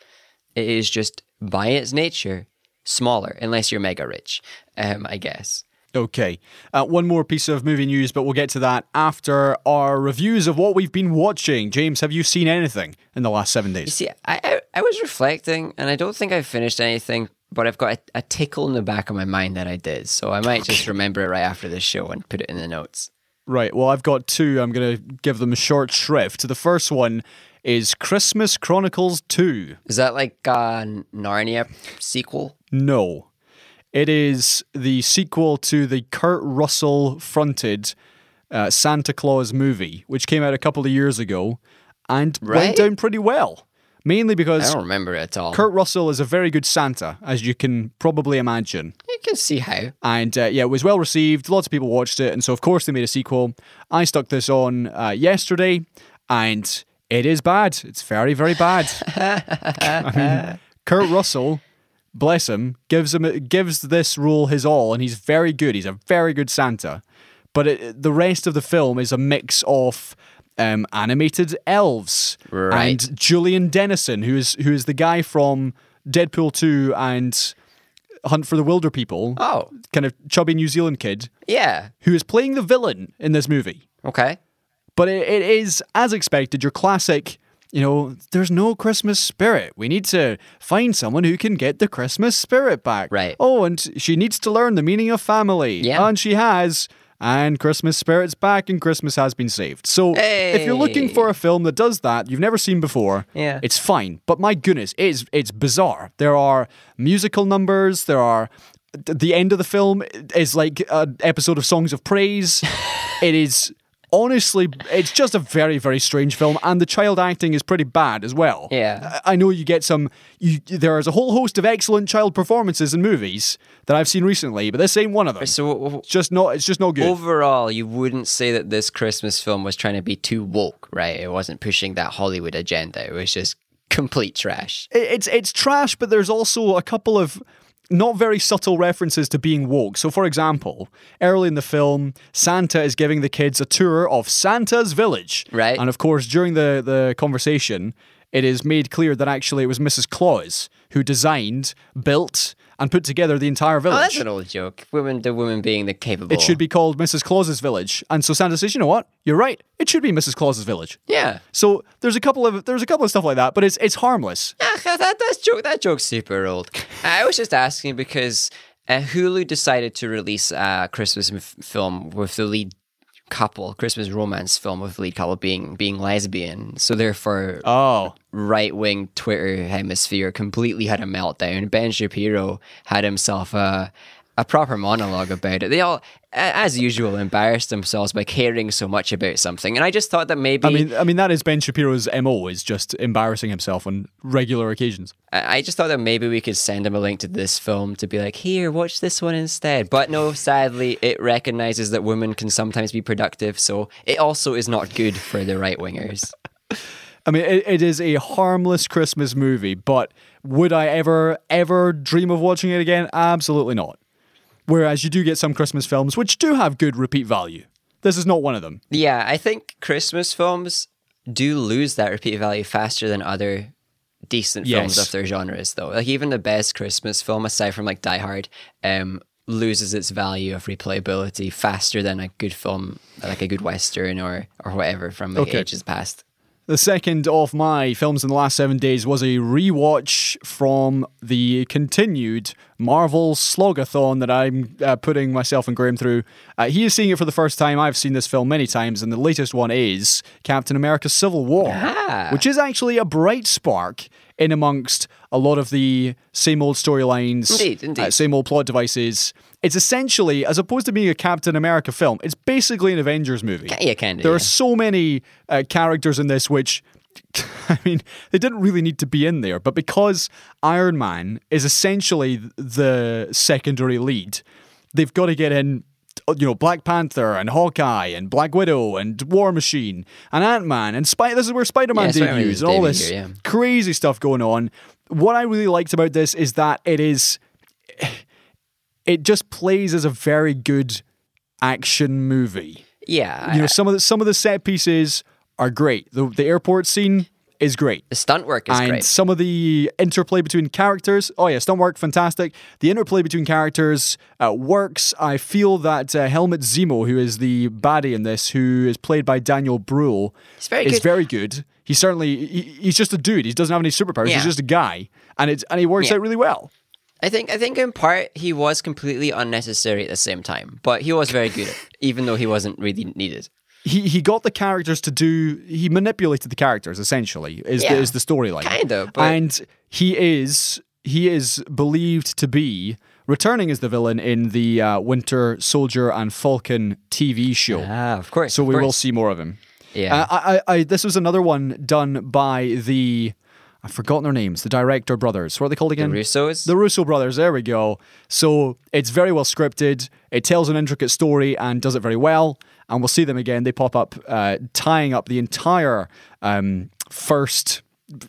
It is just by its nature smaller, unless you're mega rich, um, I guess. Okay, uh, one more piece of movie news, but we'll get to that after our reviews of what we've been watching. James, have you seen anything in the last seven You days? see, I, I, I was reflecting, and I don't think I've finished anything, but I've got a, a tickle in the back of my mind that I did. So I might just remember it right after this show and put it in the notes. Right. Well, I've got two. I'm going to give them a short shrift. The first one is Christmas Chronicles Two. Is that like a Narnia sequel? No. It is the sequel to the Kurt Russell fronted uh, Santa Claus movie, which came out a couple of years ago and Right. went down pretty well. Mainly because I don't remember it at all. Kurt Russell is a very good Santa, as you can probably imagine. you can see how. And uh, yeah, it was well received. Lots of people watched it. And so, of course, they made a sequel. I stuck this on uh, yesterday, and it is bad. It's very, very bad. *laughs* *laughs* I mean, Kurt Russell, bless him, gives him gives this role his all, and he's very good. He's a very good Santa. But it, the rest of the film is a mix of um, animated elves Right. and Julian Dennison, who is who is the guy from Deadpool two and Hunt for the Wilderpeople Oh, kind of chubby New Zealand kid yeah. who is playing the villain in this movie. Okay. But it, it is, as expected, your classic, you know, there's no Christmas spirit. We need to find someone who can get the Christmas spirit back. Right. Oh, and she needs to learn the meaning of family. Yeah. And she has. And Christmas spirit's back and Christmas has been saved. So if you're looking for a film that does that, you've never seen before, Yeah. it's fine. But my goodness, it is it's bizarre. There are musical numbers, there are the end of the film is like an episode of Songs of Praise. *laughs* it is honestly, it's just a very, very strange film, and the child acting is pretty bad as well. Yeah. I know you get some. You there is a whole host of excellent child performances in movies that I've seen recently, but this ain't one of them. So It's just not. It's just not good. overall, you wouldn't say that this Christmas film was trying to be too woke, right? It wasn't pushing that Hollywood agenda. It was just complete trash. It- it's it's trash, but there's also a couple of not very subtle references to being woke. So, for example, early in the film, Santa is giving the kids a tour of Santa's village. Right. And of course, during the, the conversation, it is made clear that actually it was Mrs. Claus who designed, built, and put together the entire Oh, village. that's an old joke. Women, the woman being the capable. it should be called Mrs. Claus's village. And so Santa says, you know what? You're right. It should be Mrs. Claus's village. Yeah. So there's a couple of there's a couple of stuff like that, but it's it's harmless. Ah, that, that's joke. That joke's super old. I was just asking because uh, Hulu decided to release a Christmas m- film with the lead couple, Christmas romance film with lead couple being being lesbian. So therefore, Oh. right wing Twitter hemisphere completely had a meltdown. Ben Shapiro had himself a a proper monologue about it. They all, as usual, embarrassed themselves by caring so much about something. And I just thought that maybe I mean, I mean that is Ben Shapiro's mo is just embarrassing himself on regular occasions. I just thought that maybe we could send him a link to this film to be like, here, watch this one instead. But no, sadly, it recognizes that women can sometimes be productive, so it also is not good for the right wingers. *laughs* I mean, it, it is a harmless Christmas movie, but would I ever, ever dream of watching it again? Absolutely not. Whereas you do get some Christmas films which do have good repeat value. This is not one of them. Yeah, I think Christmas films do lose that repeat value faster than other decent films of their genres, though. Like even the best Christmas film, aside from like Die Hard, um, loses its value of replayability faster than a good film, like a good western or or whatever from like, Okay. ages past. The second of my films in the last seven days was a rewatch from the continued Marvel Slogathon that I'm uh, putting myself and Graham through. Uh, he is seeing it for the first time. I've seen this film many times, and the latest one is Captain America Civil War, Ah. which is actually a bright spark in amongst a lot of the same old storylines, Indeed, indeed. uh, same old plot devices. It's essentially, as opposed to being a Captain America film, it's basically an Avengers movie. Yeah, kind of. There yeah. are so many uh, characters in this which, *laughs* I mean, they didn't really need to be in there, but because Iron Man is essentially the secondary lead, they've got to get in. You know, Black Panther and Hawkeye and Black Widow and War Machine and Ant Man and Spy. This is where Spider Man Yeah, debuts and all this here, yeah. crazy stuff going on. What I really liked about this is that it is it just plays as a very good action movie. yeah, You know, some of the some of the set pieces are great. The the airport scene is great. the stunt work is and great. some of the interplay between characters, oh yeah, stunt work, fantastic. The interplay between characters uh, works. I feel that uh, Helmut Zemo, who is the baddie in this, who is played by Daniel Bruhl, He's very is good. very good. He's certainly he, he's just a dude. He doesn't have any superpowers. Yeah. He's just a guy, and it's and he works Yeah. out really well. I think I think in part he was completely unnecessary at the same time, but he was very good, at *laughs* even though he wasn't really needed. he he got the characters to do he manipulated the characters essentially is Yeah. the, is the storyline Kinda, but- and he is he is believed to be returning as the villain in the uh, Winter Soldier and Falcon TV show Ah, of course. so of we will see more of him Yeah. uh, I, I, I this was another one done by the I've forgotten their names the director brothers what are they called again The Russos. the Russo brothers, there we go. So it's very well scripted. It tells an intricate story and does it very well. And we'll see them again. They pop up, uh, tying up the entire um, first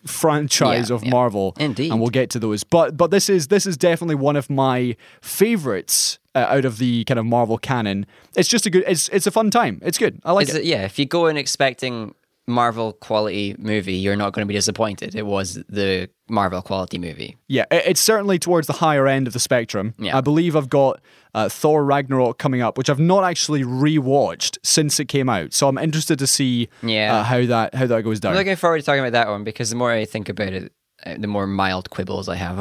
franchise Yeah, of yeah. Marvel. Indeed. And we'll get to those. But but this is this is definitely one of my favorites uh, out of the kind of Marvel canon. It's just a good. It's it's a fun time. It's good. I like it. it- yeah, if you go in expecting Marvel quality movie, you're not going to be disappointed. It was the Marvel quality movie. Yeah, it- it's certainly towards the higher end of the spectrum. Yeah. I believe I've got uh, Thor Ragnarok coming up, which I've not actually rewatched since it came out. So I'm interested to see Yeah. uh, how that how that goes down. I'm looking forward to talking about that one because the more I think about it, the more mild quibbles I have.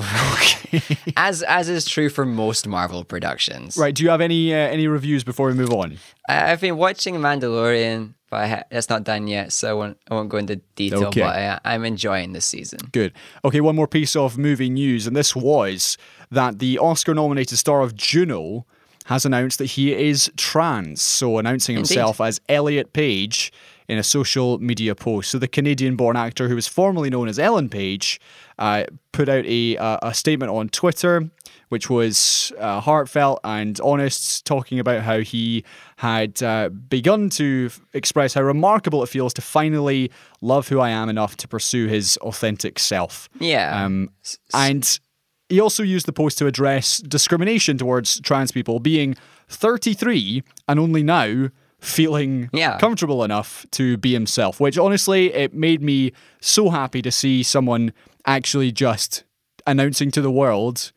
*laughs* as as is true for most Marvel productions. right? Do you have any uh, any reviews before we move on? I, I've been watching Mandalorian, but I ha- that's not done yet, so I won't I won't go into detail. Okay. But I, I'm enjoying this season. Good. Okay, one more piece of movie news, and this was that the Oscar-nominated star of Juno has announced that he is trans. So announcing himself as Elliot Page in a social media post. So the Canadian-born actor who was formerly known as Ellen Page uh, put out a, a statement on Twitter which was uh, heartfelt and honest, talking about how he had uh, begun to f- express how remarkable it feels to finally love who I am enough to pursue his authentic self. Yeah. Um, and he also used the post to address discrimination towards trans people, being 33 and only now feeling Yeah. comfortable enough to be himself, which honestly, it made me so happy to see someone actually just announcing to the world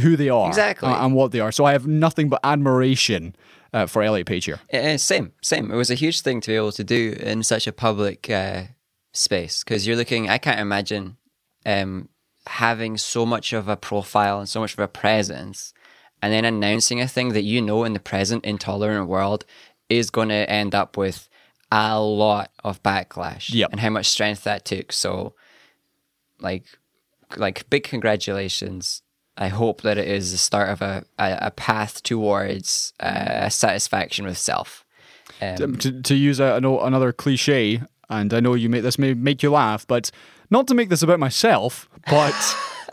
who they are Exactly. uh, and what they are. So I have nothing but admiration uh, for Elliot Page here. Uh, same, same. It was a huge thing to be able to do in such a public uh, space because you're looking. I can't imagine um, having so much of a profile and so much of a presence, and then announcing a thing that you know in the present intolerant world is going to end up with a lot of backlash. Yep. and how much strength that took. So, like, like big congratulations. I hope that it is the start of a, a, a path towards uh, satisfaction with self. Um, to, to use a, ano- another cliche, and I know you make this may make you laugh, but not to make this about myself, but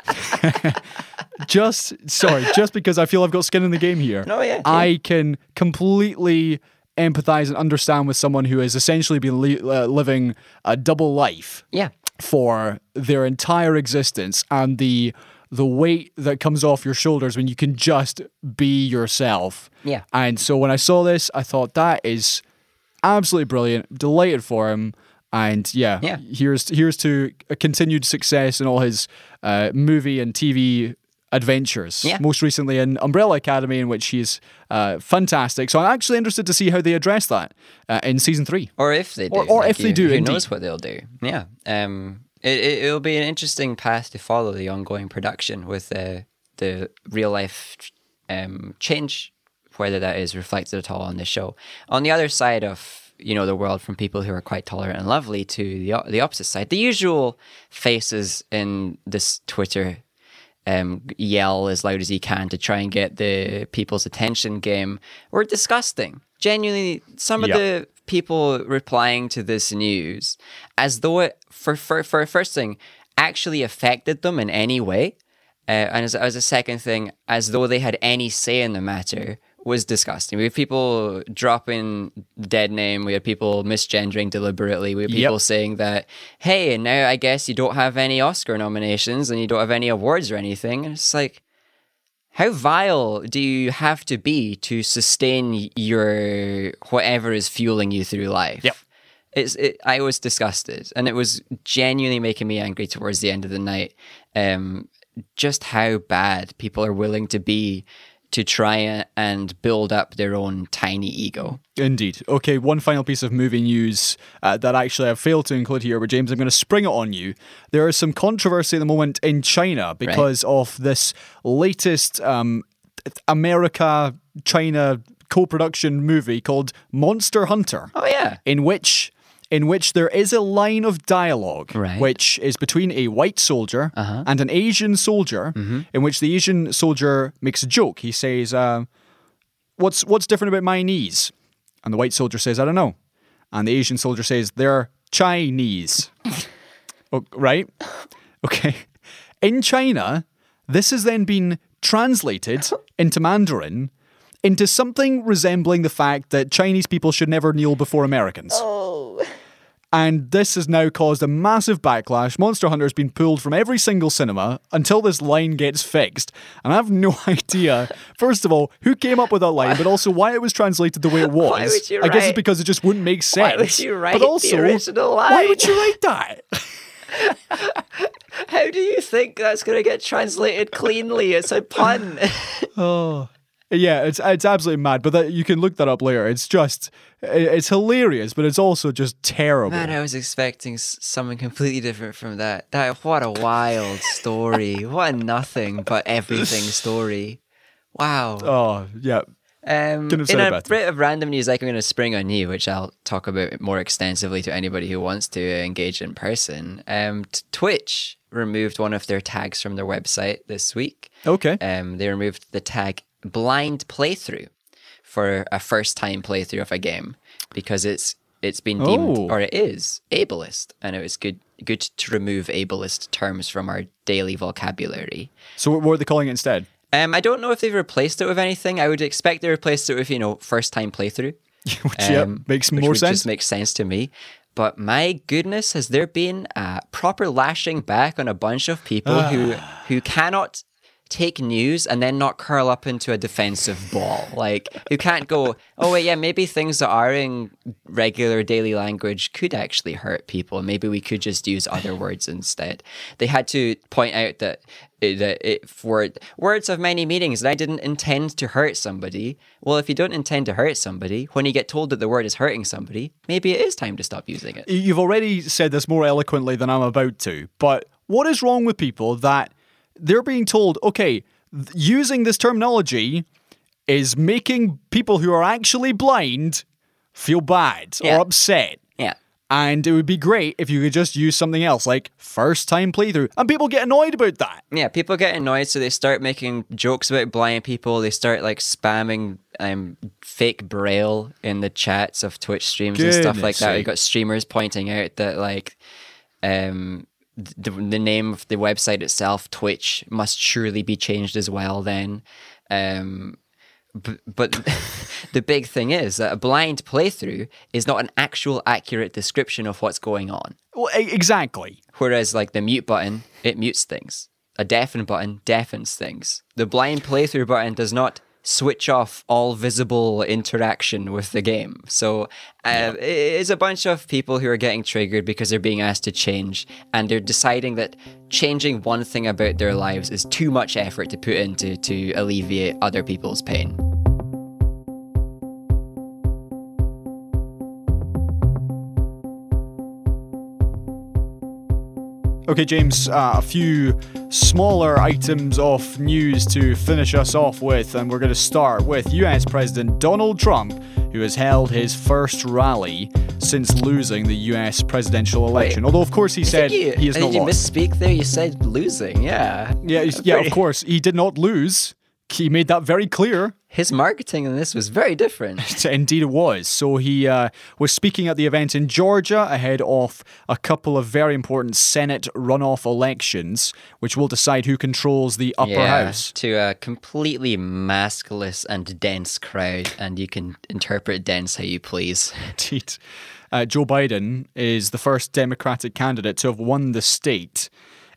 *laughs* *laughs* just sorry, just because I feel I've got skin in the game here. No, yeah, I can completely empathize and understand with someone who has essentially been li- uh, living a double life yeah, for their entire existence and the the weight that comes off your shoulders when you can just be yourself. Yeah. And so when I saw this, I thought that is absolutely brilliant. Delighted for him. And yeah, Yeah. here's here's to a continued success in all his uh, movie and TV adventures. Yeah. Most recently in Umbrella Academy, in which he's uh, fantastic. So I'm actually interested to see how they address that uh, in season three. or if they do, Or- or if they who- do, who indeed. knows what they'll do? Yeah, um, it, it it'll be an interesting path to follow the ongoing production with the the real life um, change, whether that is reflected at all on the show. On the other side of you know the world, from people who are quite tolerant and lovely to the the opposite side, the usual faces in this Twitter um, yell as loud as he can to try and get the people's attention game were disgusting. Genuinely, some of Yep. the people replying to this news as though it, for, for, for a first thing, actually affected them in any way. Uh, and as, as a second thing, as though they had any say in the matter was disgusting. We had people dropping dead name. We had people misgendering deliberately. We had Yep. people saying that, hey, and now I guess you don't have any Oscar nominations and you don't have any awards or anything. And it's like, how vile do you have to be to sustain your whatever is fueling you through life? Yep. It's it, I was disgusted, and it was genuinely making me angry towards the end of the night. Um, just how bad people are willing to be to try and build up their own tiny ego. Indeed. Okay, one final piece of movie news uh, that actually I've failed to include here, but James, I'm going to spring it on you. There is some controversy at the moment in China because of this latest um, America China co production movie called Monster Hunter. Oh yeah, in which in which there is a line of dialogue Right. Uh-huh. which is between a white soldier and an Asian soldier Mm-hmm. in which the Asian soldier makes a joke. He says, uh, "What's what's different about my knees?" And the white soldier says, "I don't know." And the Asian soldier says, "They're Chinese." *laughs* oh, right? Okay. In China, this has then been translated into Mandarin into something resembling the fact that Chinese people should never kneel before Americans. oh And this has now caused a massive backlash. Monster Hunter has been pulled from every single cinema until this line gets fixed. And I have no *laughs* idea, first of all, who came up with that line, but also why it was translated the way it was. *laughs* Why would you I guess it's because it just wouldn't make sense. Why would you write but the also, original Why would you write that? *laughs* how do you think that's going to get translated cleanly? It's a pun. Oh. Yeah, it's it's absolutely mad. But that, you can look that up later. It's just it's hilarious, but it's also just terrible. Man, I was expecting something completely different from that. That what a wild story. what a nothing but everything *laughs* story. Wow. oh yeah, Um, in a bit of random news, like I'm going to spring on you, which I'll talk about more extensively to anybody who wants to engage in person. Um, Twitch removed one of their tags from their website this week. okay. Um, they removed the tag blind playthrough for a first time playthrough of a game because it's it's been deemed Oh. or it is ableist and it was good good to remove ableist terms from our daily vocabulary. So what were they calling it instead? Um, I don't know if they've replaced it with anything. I would expect they replaced it with, you know, first time playthrough. *laughs* Which yeah, um, makes which more sense. Just makes sense to me. But my goodness, has there been a proper lashing back on a bunch of people who who cannot take news and then not curl up into a defensive ball? Like you can't go, oh wait, yeah, maybe things that are in regular daily language could actually hurt people. Maybe we could just use other words instead. They had to point out that that it for words of many meanings and I didn't intend to hurt somebody. Well, if you don't intend to hurt somebody, when you get told that the word is hurting somebody, maybe it is time to stop using it. You've already said this more eloquently than I'm about to, but what is wrong with people that they're being told, okay, using this terminology is making people who are actually blind feel bad Yeah. or upset. Yeah. And it would be great if you could just use something else like first time playthrough. And people get annoyed about that. Yeah, people get annoyed, so they start making jokes about blind people. They start like spamming um, fake braille in the chats of Twitch streams and stuff like Goodness that. You sake. got streamers pointing out that like um, the, the name of the website itself, Twitch, must surely be changed as well. Then, um, but, but *laughs* the big thing is that a blind playthrough is not an actual accurate description of what's going on. Well, exactly. Whereas, like the mute button, it mutes things. A deafen button deafens things. The blind playthrough button does not switch off all visible interaction with the game. So uh, it is a bunch of people who are getting triggered because they're being asked to change, and they're deciding that changing one thing about their lives is too much effort to put into to alleviate other people's pain. Okay, James, uh, a few smaller items of news to finish us off with, and we're going to start with US President Donald Trump, who has held his first rally since losing the US presidential election. Although, of course, he said you, he did not you misspeak there? You said losing, yeah. yeah, yeah, of course, he did not lose. He made that very clear. His marketing in this was very different. *laughs* Indeed, it was. So he uh, was speaking at the event in Georgia ahead of a couple of very important Senate runoff elections, which will decide who controls the upper house. to a completely maskless and dense crowd, and you can interpret dense how you please. *laughs* Indeed. Uh, Joe Biden is the first Democratic candidate to have won the state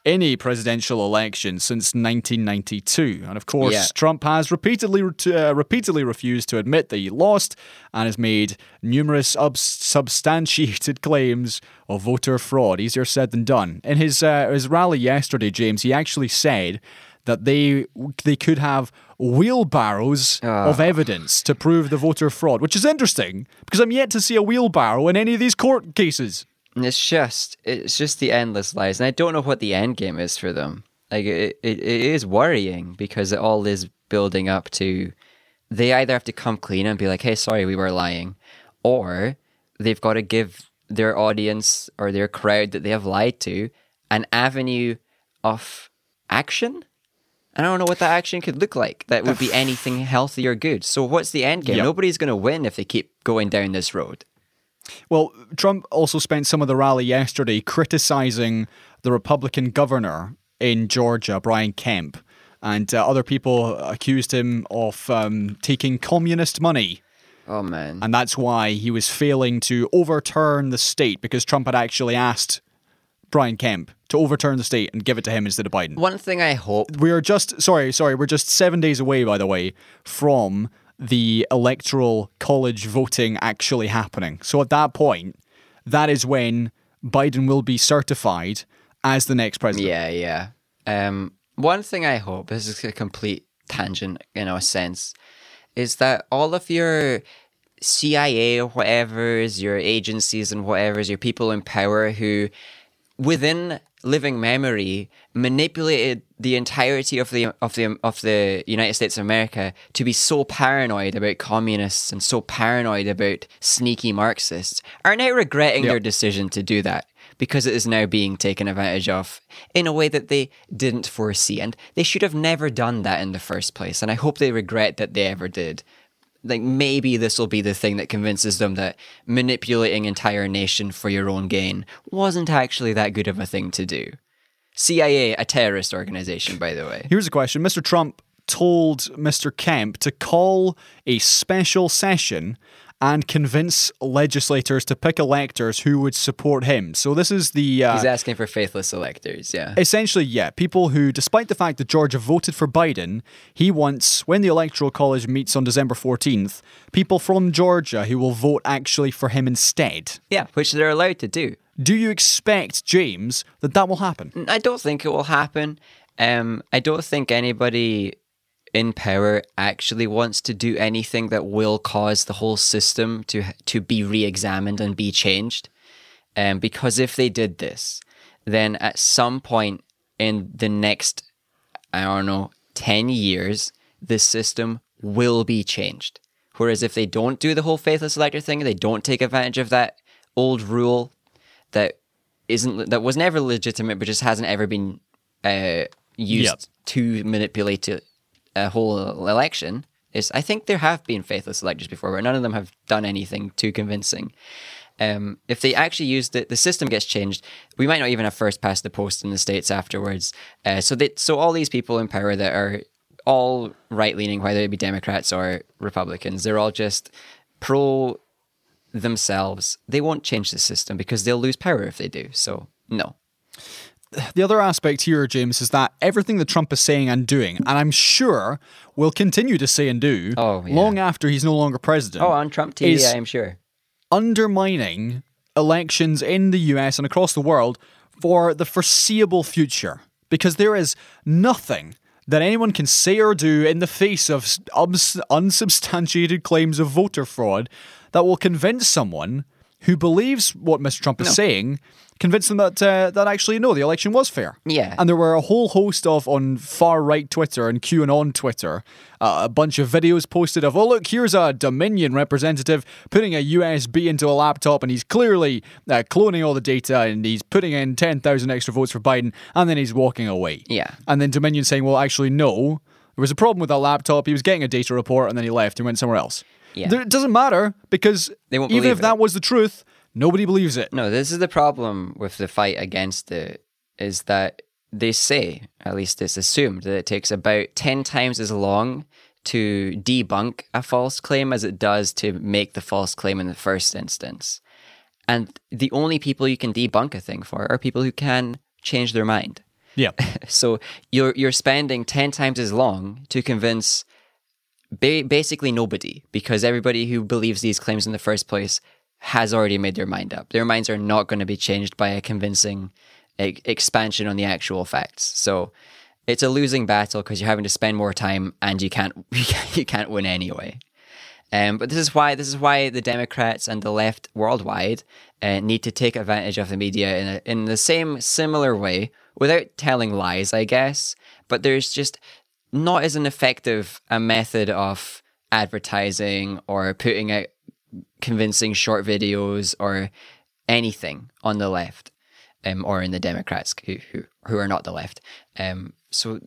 in a presidential election since 1992. And of course, Yeah. Trump has repeatedly uh, repeatedly refused to admit that he lost and has made numerous ubs- substantiated *laughs* claims of voter fraud. Easier said than done. In his uh, his rally yesterday, James, he actually said that they they could have wheelbarrows of evidence to prove the voter fraud, which is interesting because I'm yet to see a wheelbarrow in any of these court cases. And it's just, it's just the endless lies, and I don't know what the end game is for them. Like it, it, it is worrying because it all is building up to they either have to come clean and be like, "Hey, sorry, we were lying," or they've got to give their audience or their crowd that they have lied to an avenue of action. And I don't know what that action could look like. That would be *sighs* anything healthy or good. So what's the end game? Yep. Nobody's going to win if they keep going down this road. Well, Trump also spent some of the rally yesterday criticizing the Republican governor in Georgia, Brian Kemp, and uh, other people accused him of um, taking communist money. Oh man. And that's why he was failing to overturn the state because Trump had actually asked Brian Kemp to overturn the state and give it to him instead of Biden. One thing I hope We are just sorry, sorry, we're just seven days away, by the way, from the electoral college voting actually happening. So at that point, that is when Biden will be certified as the next president. Yeah, yeah. Um, one thing I hope this is a complete tangent, in a sense, is that all of your CIA or whatever's, your agencies and whatever's, your people in power who, within living memory, manipulated the entirety of the of the of the United States of America to be so paranoid about communists and so paranoid about sneaky Marxists, are now regretting Yep. their decision to do that because it is now being taken advantage of in a way that they didn't foresee. And they should have never done that in the first place. And I hope they regret that they ever did. Like maybe this will be the thing that convinces them that manipulating entire nation for your own gain wasn't actually that good of a thing to do. CIA, a terrorist organization, by the way. Here's a question Mr. Trump told Mr. Kemp to call a special session and convince legislators to pick electors who would support him. So this is the uh, He's asking for faithless electors, yeah. essentially, yeah, people who, despite the fact that Georgia voted for Biden, he wants, when the Electoral College meets on December 14th, people from Georgia who will vote actually for him instead. Yeah, which they're allowed to do. Do you expect, James, that that will happen? I don't think it will happen. Um, I don't think anybody in power actually wants to do anything that will cause the whole system to to be re-examined and be changed. Um, because if they did this, then at some point in the next, I don't know, ten years, the system will be changed. Whereas if they don't do the whole faithless elector thing, they don't take advantage of that old rule that isn't that was never legitimate, but just hasn't ever been uh, used Yep. to manipulate a, a whole election. Is I think there have been faithless electors before, but none of them have done anything too convincing. Um, if they actually used it, the system gets changed. We might not even have first past the post in the states afterwards. Uh, so that so all these people in power that are all right leaning, whether it be Democrats or Republicans, they're all just pro themselves. They won't change the system because they'll lose power if they do. So no. *sighs* The other aspect here, James, is that everything that Trump is saying and doing, and I'm sure will continue to say and do Oh, yeah. long after he's no longer president, Oh, on Trump TV, I'm sure. undermining elections in the US and across the world for the foreseeable future. Because there is nothing that anyone can say or do in the face of unsubstantiated claims of voter fraud that will convince someone who believes what Mr. Trump is saying, convince them that uh, that actually no, the election was fair. Yeah. and there were a whole host of on far right Twitter and QAnon Twitter, uh, a bunch of videos posted of oh look here's a Dominion representative putting a USB into a laptop and he's clearly uh, cloning all the data and he's putting in ten thousand extra votes for Biden and then he's walking away. Yeah. and then Dominion saying well actually no. There was a problem with that laptop. He was getting a data report and then he left and went somewhere else. Yeah. There- it doesn't matter because They won't even if that was the truth, nobody believes it. No, this is the problem with the fight against it is that they say, at least it's assumed, that it takes about 10 times as long to debunk a false claim as it does to make the false claim in the first instance. And the only people you can debunk a thing for are people who can change their mind. Yeah. *laughs* So you're you're spending 10 times as long to convince ba- basically nobody because everybody who believes these claims in the first place has already made their mind up. Their minds are not going to be changed by a convincing e- expansion on the actual facts. So it's a losing battle because you're having to spend more time and *laughs* you can't you can't, win anyway. Um, but this is why this is why the Democrats and the left worldwide uh, need to take advantage of the media in a, in the same similar way without telling lies, I guess. But there's just not as an effective a method of advertising or putting out convincing short videos or anything on the left um, or in the Democrats who, who, who are not the left. Um, so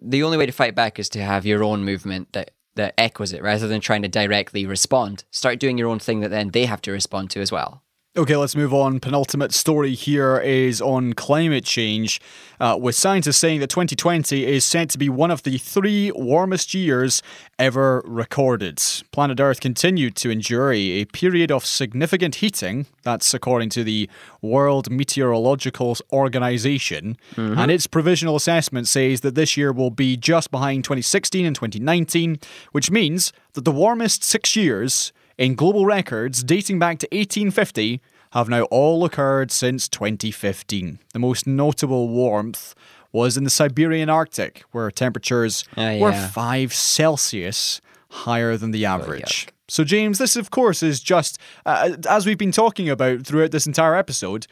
the only way to fight back is to have your own movement that, that echoes it rather than trying to directly respond. Start doing your own thing that then they have to respond to as well. Okay, let's move on. Penultimate story here is on climate change, uh, with scientists saying that 2020 is set to be one of the three warmest years ever recorded. Planet Earth continued to endure a, a period of significant heating, that's according to the World Meteorological Organization, and its provisional assessment says that this year will be just behind 2016 and 2019, which means that the warmest six years in global records dating back to 1850 have now all occurred since 2015. The most notable warmth was in the Siberian Arctic, where temperatures Ah, were yeah. 5 Celsius higher than the average. yuck. so, James, this, of course, is just, uh, as we've been talking about throughout this entire episode,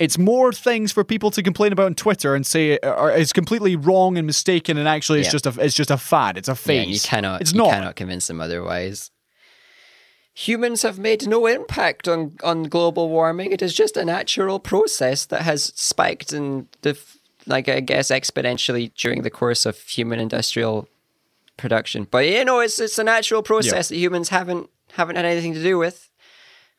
it's more things for people to complain about on Twitter and say is completely wrong and mistaken, and actually it's Yeah. just a it's just a fad. It's a phase. Yeah, you cannot It's you not. cannot convince them otherwise. Humans have made no impact on, on global warming. It is just a natural process that has spiked and the like I guess exponentially during the course of human industrial production. But you know, it's it's a natural process that humans haven't haven't had anything to do with.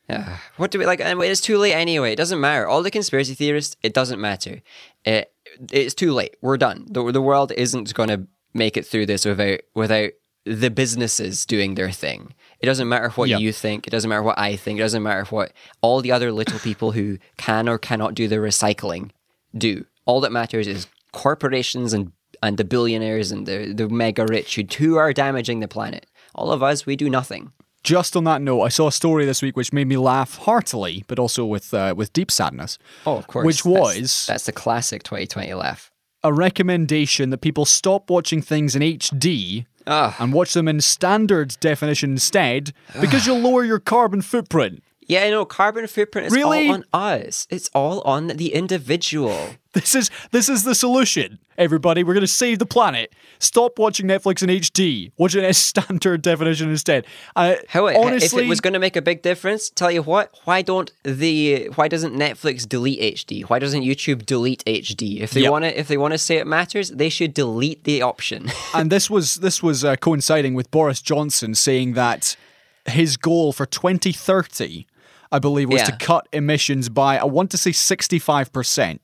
Uh, what do we like? And it's too late anyway. It doesn't matter. All the conspiracy theorists, it doesn't matter. It, it's too late. We're done. The, the world isn't going to make it through this without without the businesses doing their thing. It doesn't matter what you think. It doesn't matter what I think. It doesn't matter what all the other little people who can or cannot do the recycling do. All that matters is corporations and and the billionaires and the the mega rich who, who are damaging the planet. All of us, we do nothing. Just on that note, I saw a story this week which made me laugh heartily, but also with uh, with deep sadness. Oh, of course. Which That's- was that's the classic 2020 laugh. a recommendation that people stop watching things in HD Ah. and watch them in standard definition instead because you'll lower your carbon footprint. Yeah, no, carbon footprint is Really? all on us. It's all on the individual. *laughs* This is this is the solution, everybody. We're gonna save the planet. Stop watching Netflix in HD. Watch it in *laughs* standard definition instead. Uh, How honestly, if it was going to make a big difference, tell you what, why don't the why doesn't Netflix delete HD? Why doesn't YouTube delete HD? If they Yep. want to if they want to say it matters, they should delete the option. *laughs* and this was this was uh, coinciding with Boris Johnson saying that his goal for 2030, I believe, was to cut emissions by I want to say 65 percent,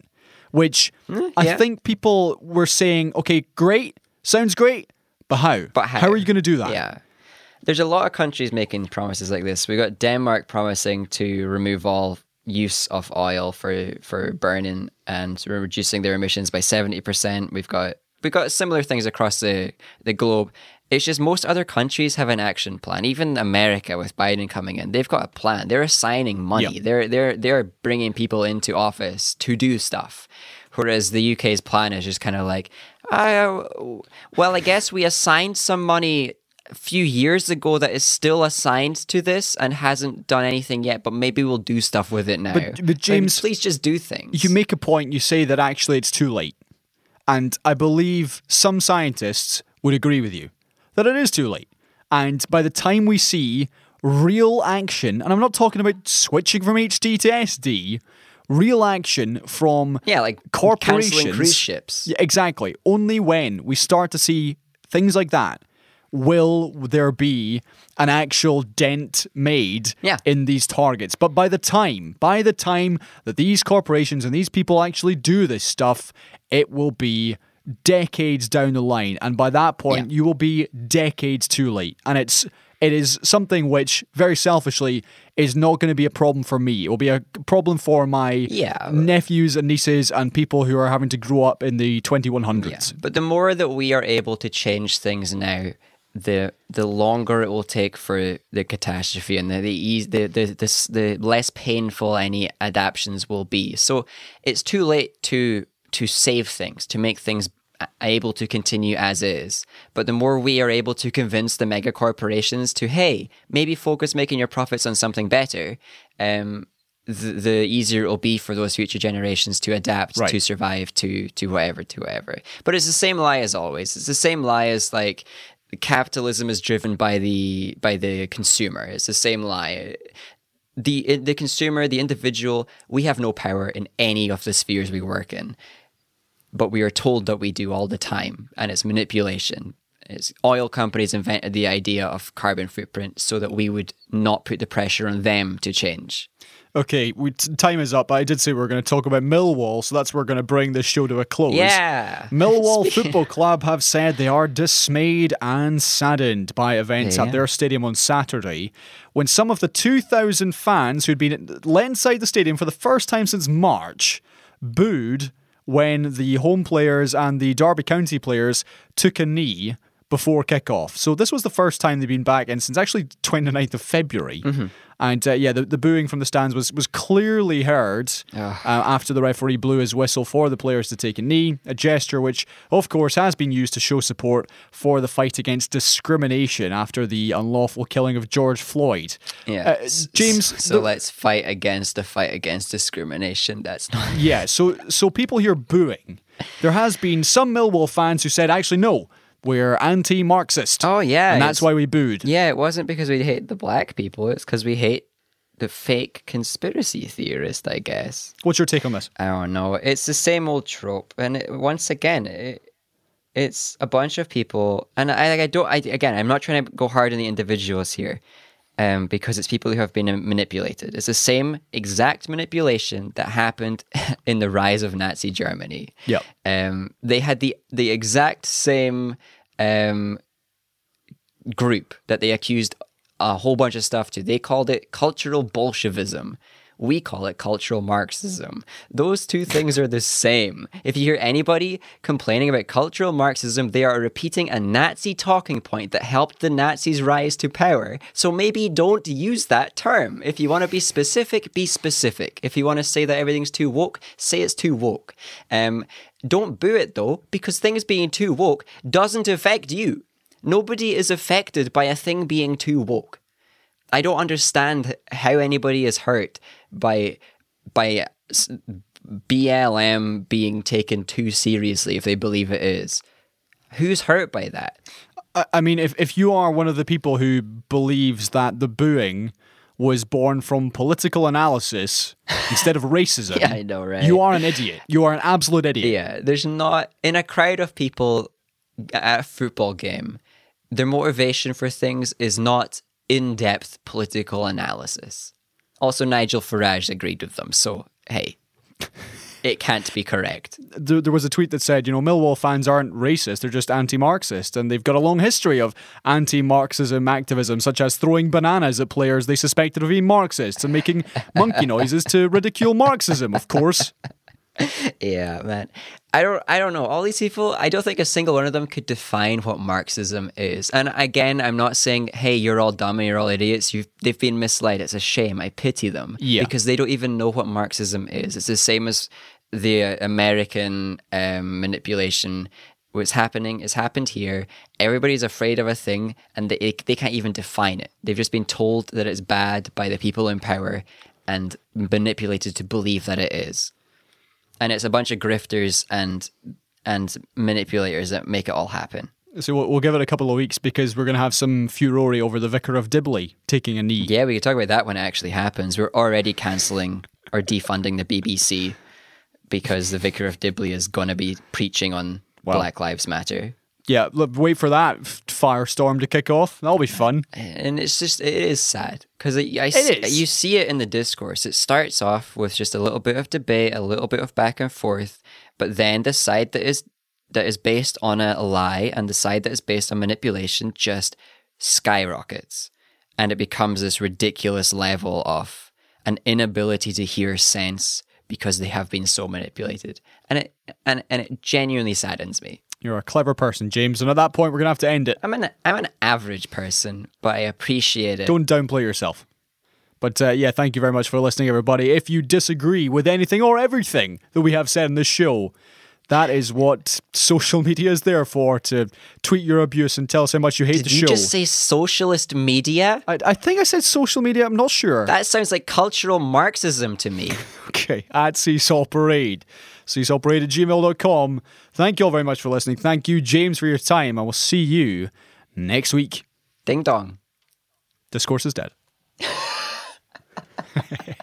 which I Mm, yeah. think people were saying, okay, great, sounds great, but how? But how? are you going to do that? Yeah. There's a lot of countries making promises like this. We got Denmark promising to remove all use of oil for for burning and reducing their emissions by 70%. We've got we've got similar things across the the globe. It's just most other countries have an action plan. Even America with Biden coming in, they've got a plan. They're assigning money. Yep. They're they're they're bringing people into office to do stuff. Whereas the UK's plan is just kind of like, uh, well, I guess we assigned some money a few years ago that is still assigned to this and hasn't done anything yet, but maybe we'll do stuff with it now. But- but Like, James, please just do things. You make a point, you say that actually it's too late. And I believe some scientists would agree with you that it is too late. And by the time we see real action, and I'm not talking about switching from HD to SD, real action from yeah, like corporations. cruise ships. Yeah, exactly. Only when we start to see things like that will there be an actual dent made Yeah. in these targets. But by the time, by the time that these corporations and these people actually do this stuff, it will be decades down the line. And by that point, Yeah. you will be decades too late. And it's it is something which very selfishly is not going to be a problem for me. It will be a problem for my Yeah. nephews and nieces and people who are having to grow up in the 2100s. But the more that we are able to change things now, the the longer it will take for the catastrophe and the the ease the the the, the less painful any adaptations will be. So it's too late to to save things, to make things able to continue as is. But the more we are able to convince the mega corporations to, hey, maybe focus making your profits on something better, um, the, the easier it will be for those future generations to adapt, Right. to survive, to to whatever, to whatever. But it's the same lie as always. It's the same lie as like capitalism is driven by the by the consumer. It's the same lie. The the consumer, the individual, we have no power in any of the spheres we work in but we are told that we do all the time, and it's manipulation. It's oil companies invented the idea of carbon footprint so that we would not put the pressure on them to change. Okay, we, time is up. But I did say we are going to talk about Millwall, so that's where we're going to bring this show to a close. Yeah. *laughs* Millwall Speaking- Football Club have said they are dismayed and saddened by events Yeah. at their stadium on Saturday when some of the 2,000 fans who'd been let inside the stadium for the first time since March booed when the home players and the Derby County players took a knee before kickoff. So this was the first time they've been back in since actually 29th of February. And uh, yeah, the, the booing from the stands was was clearly heard uh, after the referee blew his whistle for the players to take a knee, a gesture which, of course, has been used to show support for the fight against discrimination after the unlawful killing of George Floyd. Yeah. Uh, James, So the- let's fight against the fight against discrimination. That's not. yeah, so so people here booing. There has been some Millwall fans who said, actually, no, we're anti-Marxist. Oh yeah, and that's why we booed. Yeah, it wasn't because we hate the black people. It's because we hate the fake conspiracy theorist. I guess. What's your take on this? I don't know. It's the same old trope, and it, once again, it, it's a bunch of people, and I like I don't. I again, I'm not trying to go hard on the individuals here, um, because it's people who have been manipulated. It's the same exact manipulation that happened *laughs* in the rise of Nazi Germany. Yep. Um, they had the the exact same um group that they accused a whole bunch of stuff to. They called it cultural Bolshevism. We call it cultural Marxism. Those two things are the same. If you hear anybody complaining about cultural Marxism, they are repeating a Nazi talking point that helped the Nazis rise to power. So maybe don't use that term. If you want to be specific, be specific. If you want to say that everything's too woke, say it's too woke. Um, don't boo it though, because things being too woke doesn't affect you. Nobody is affected by a thing being too woke. I don't understand how anybody is hurt by by BLM being taken too seriously if they believe it is. Who's hurt by that? I, mean, if if you are one of the people who believes that the booing was born from political analysis *laughs* instead of racism, Yeah, I know, right? You are an idiot. You are an absolute idiot. Yeah, there's not in a crowd of people at a football game. Their motivation for things is not in-depth political analysis. Also, Nigel Farage agreed with them, so hey, it can't be correct. there, there was a tweet that said, you know, Millwall fans aren't racist, they're just anti Marxist. And they've got a long history of anti Marxism activism, such as throwing bananas at players they suspected of being Marxists and making monkey *laughs* noises to ridicule Marxism, of course. *laughs* Yeah, man. I don't I don't know. All these people, I don't think a single one of them could define what Marxism is. And again, I'm not saying, hey, you're all dumb and you're all idiots. You've they've been misled. It's a shame. I pity them. Yeah. Because they don't even know what Marxism is. It's the same as the American um, manipulation what's happening has happened here. Everybody's afraid of a thing and they, they can't even define it. They've just been told that it's bad by the people in power and manipulated to believe that it is and it's a bunch of grifters and and manipulators that make it all happen. So we'll, we'll give it a couple of weeks because we're going to have some furore over the Vicar of Dibley taking a knee. Yeah, we could talk about that when it actually happens. We're already cancelling or defunding the BBC because the Vicar of Dibley is going to be preaching on Black Lives Matter. Yeah, look, wait for that firestorm to kick off. That'll be fun. and it's just it is sad because I, I It you see it in the discourse. It starts off with just a little bit of debate, a little bit of back and forth, but then the side that is that is based on a lie and the side that is based on manipulation just skyrockets, and it becomes this ridiculous level of an inability to hear sense because they have been so manipulated, and it and and it genuinely saddens me. You're a clever person, James. And at that point, we're going to have to end it. I'm an I'm an average person, but I appreciate it. Don't downplay yourself. But uh, yeah, thank you very much for listening, everybody. If you disagree with anything or everything that we have said in this show, that is what social *laughs* media is there for to tweet your abuse and tell us how much you hate Did the you show. Did you just say socialist media? I, I think I said social media. I'm not sure. That sounds like cultural Marxism to me. *laughs* okay, at Seesaw Parade. At gmail.com. Thank you all very much for listening. Thank you, James, for your time. I will see you next week. Ding dong. Discourse is dead. *laughs*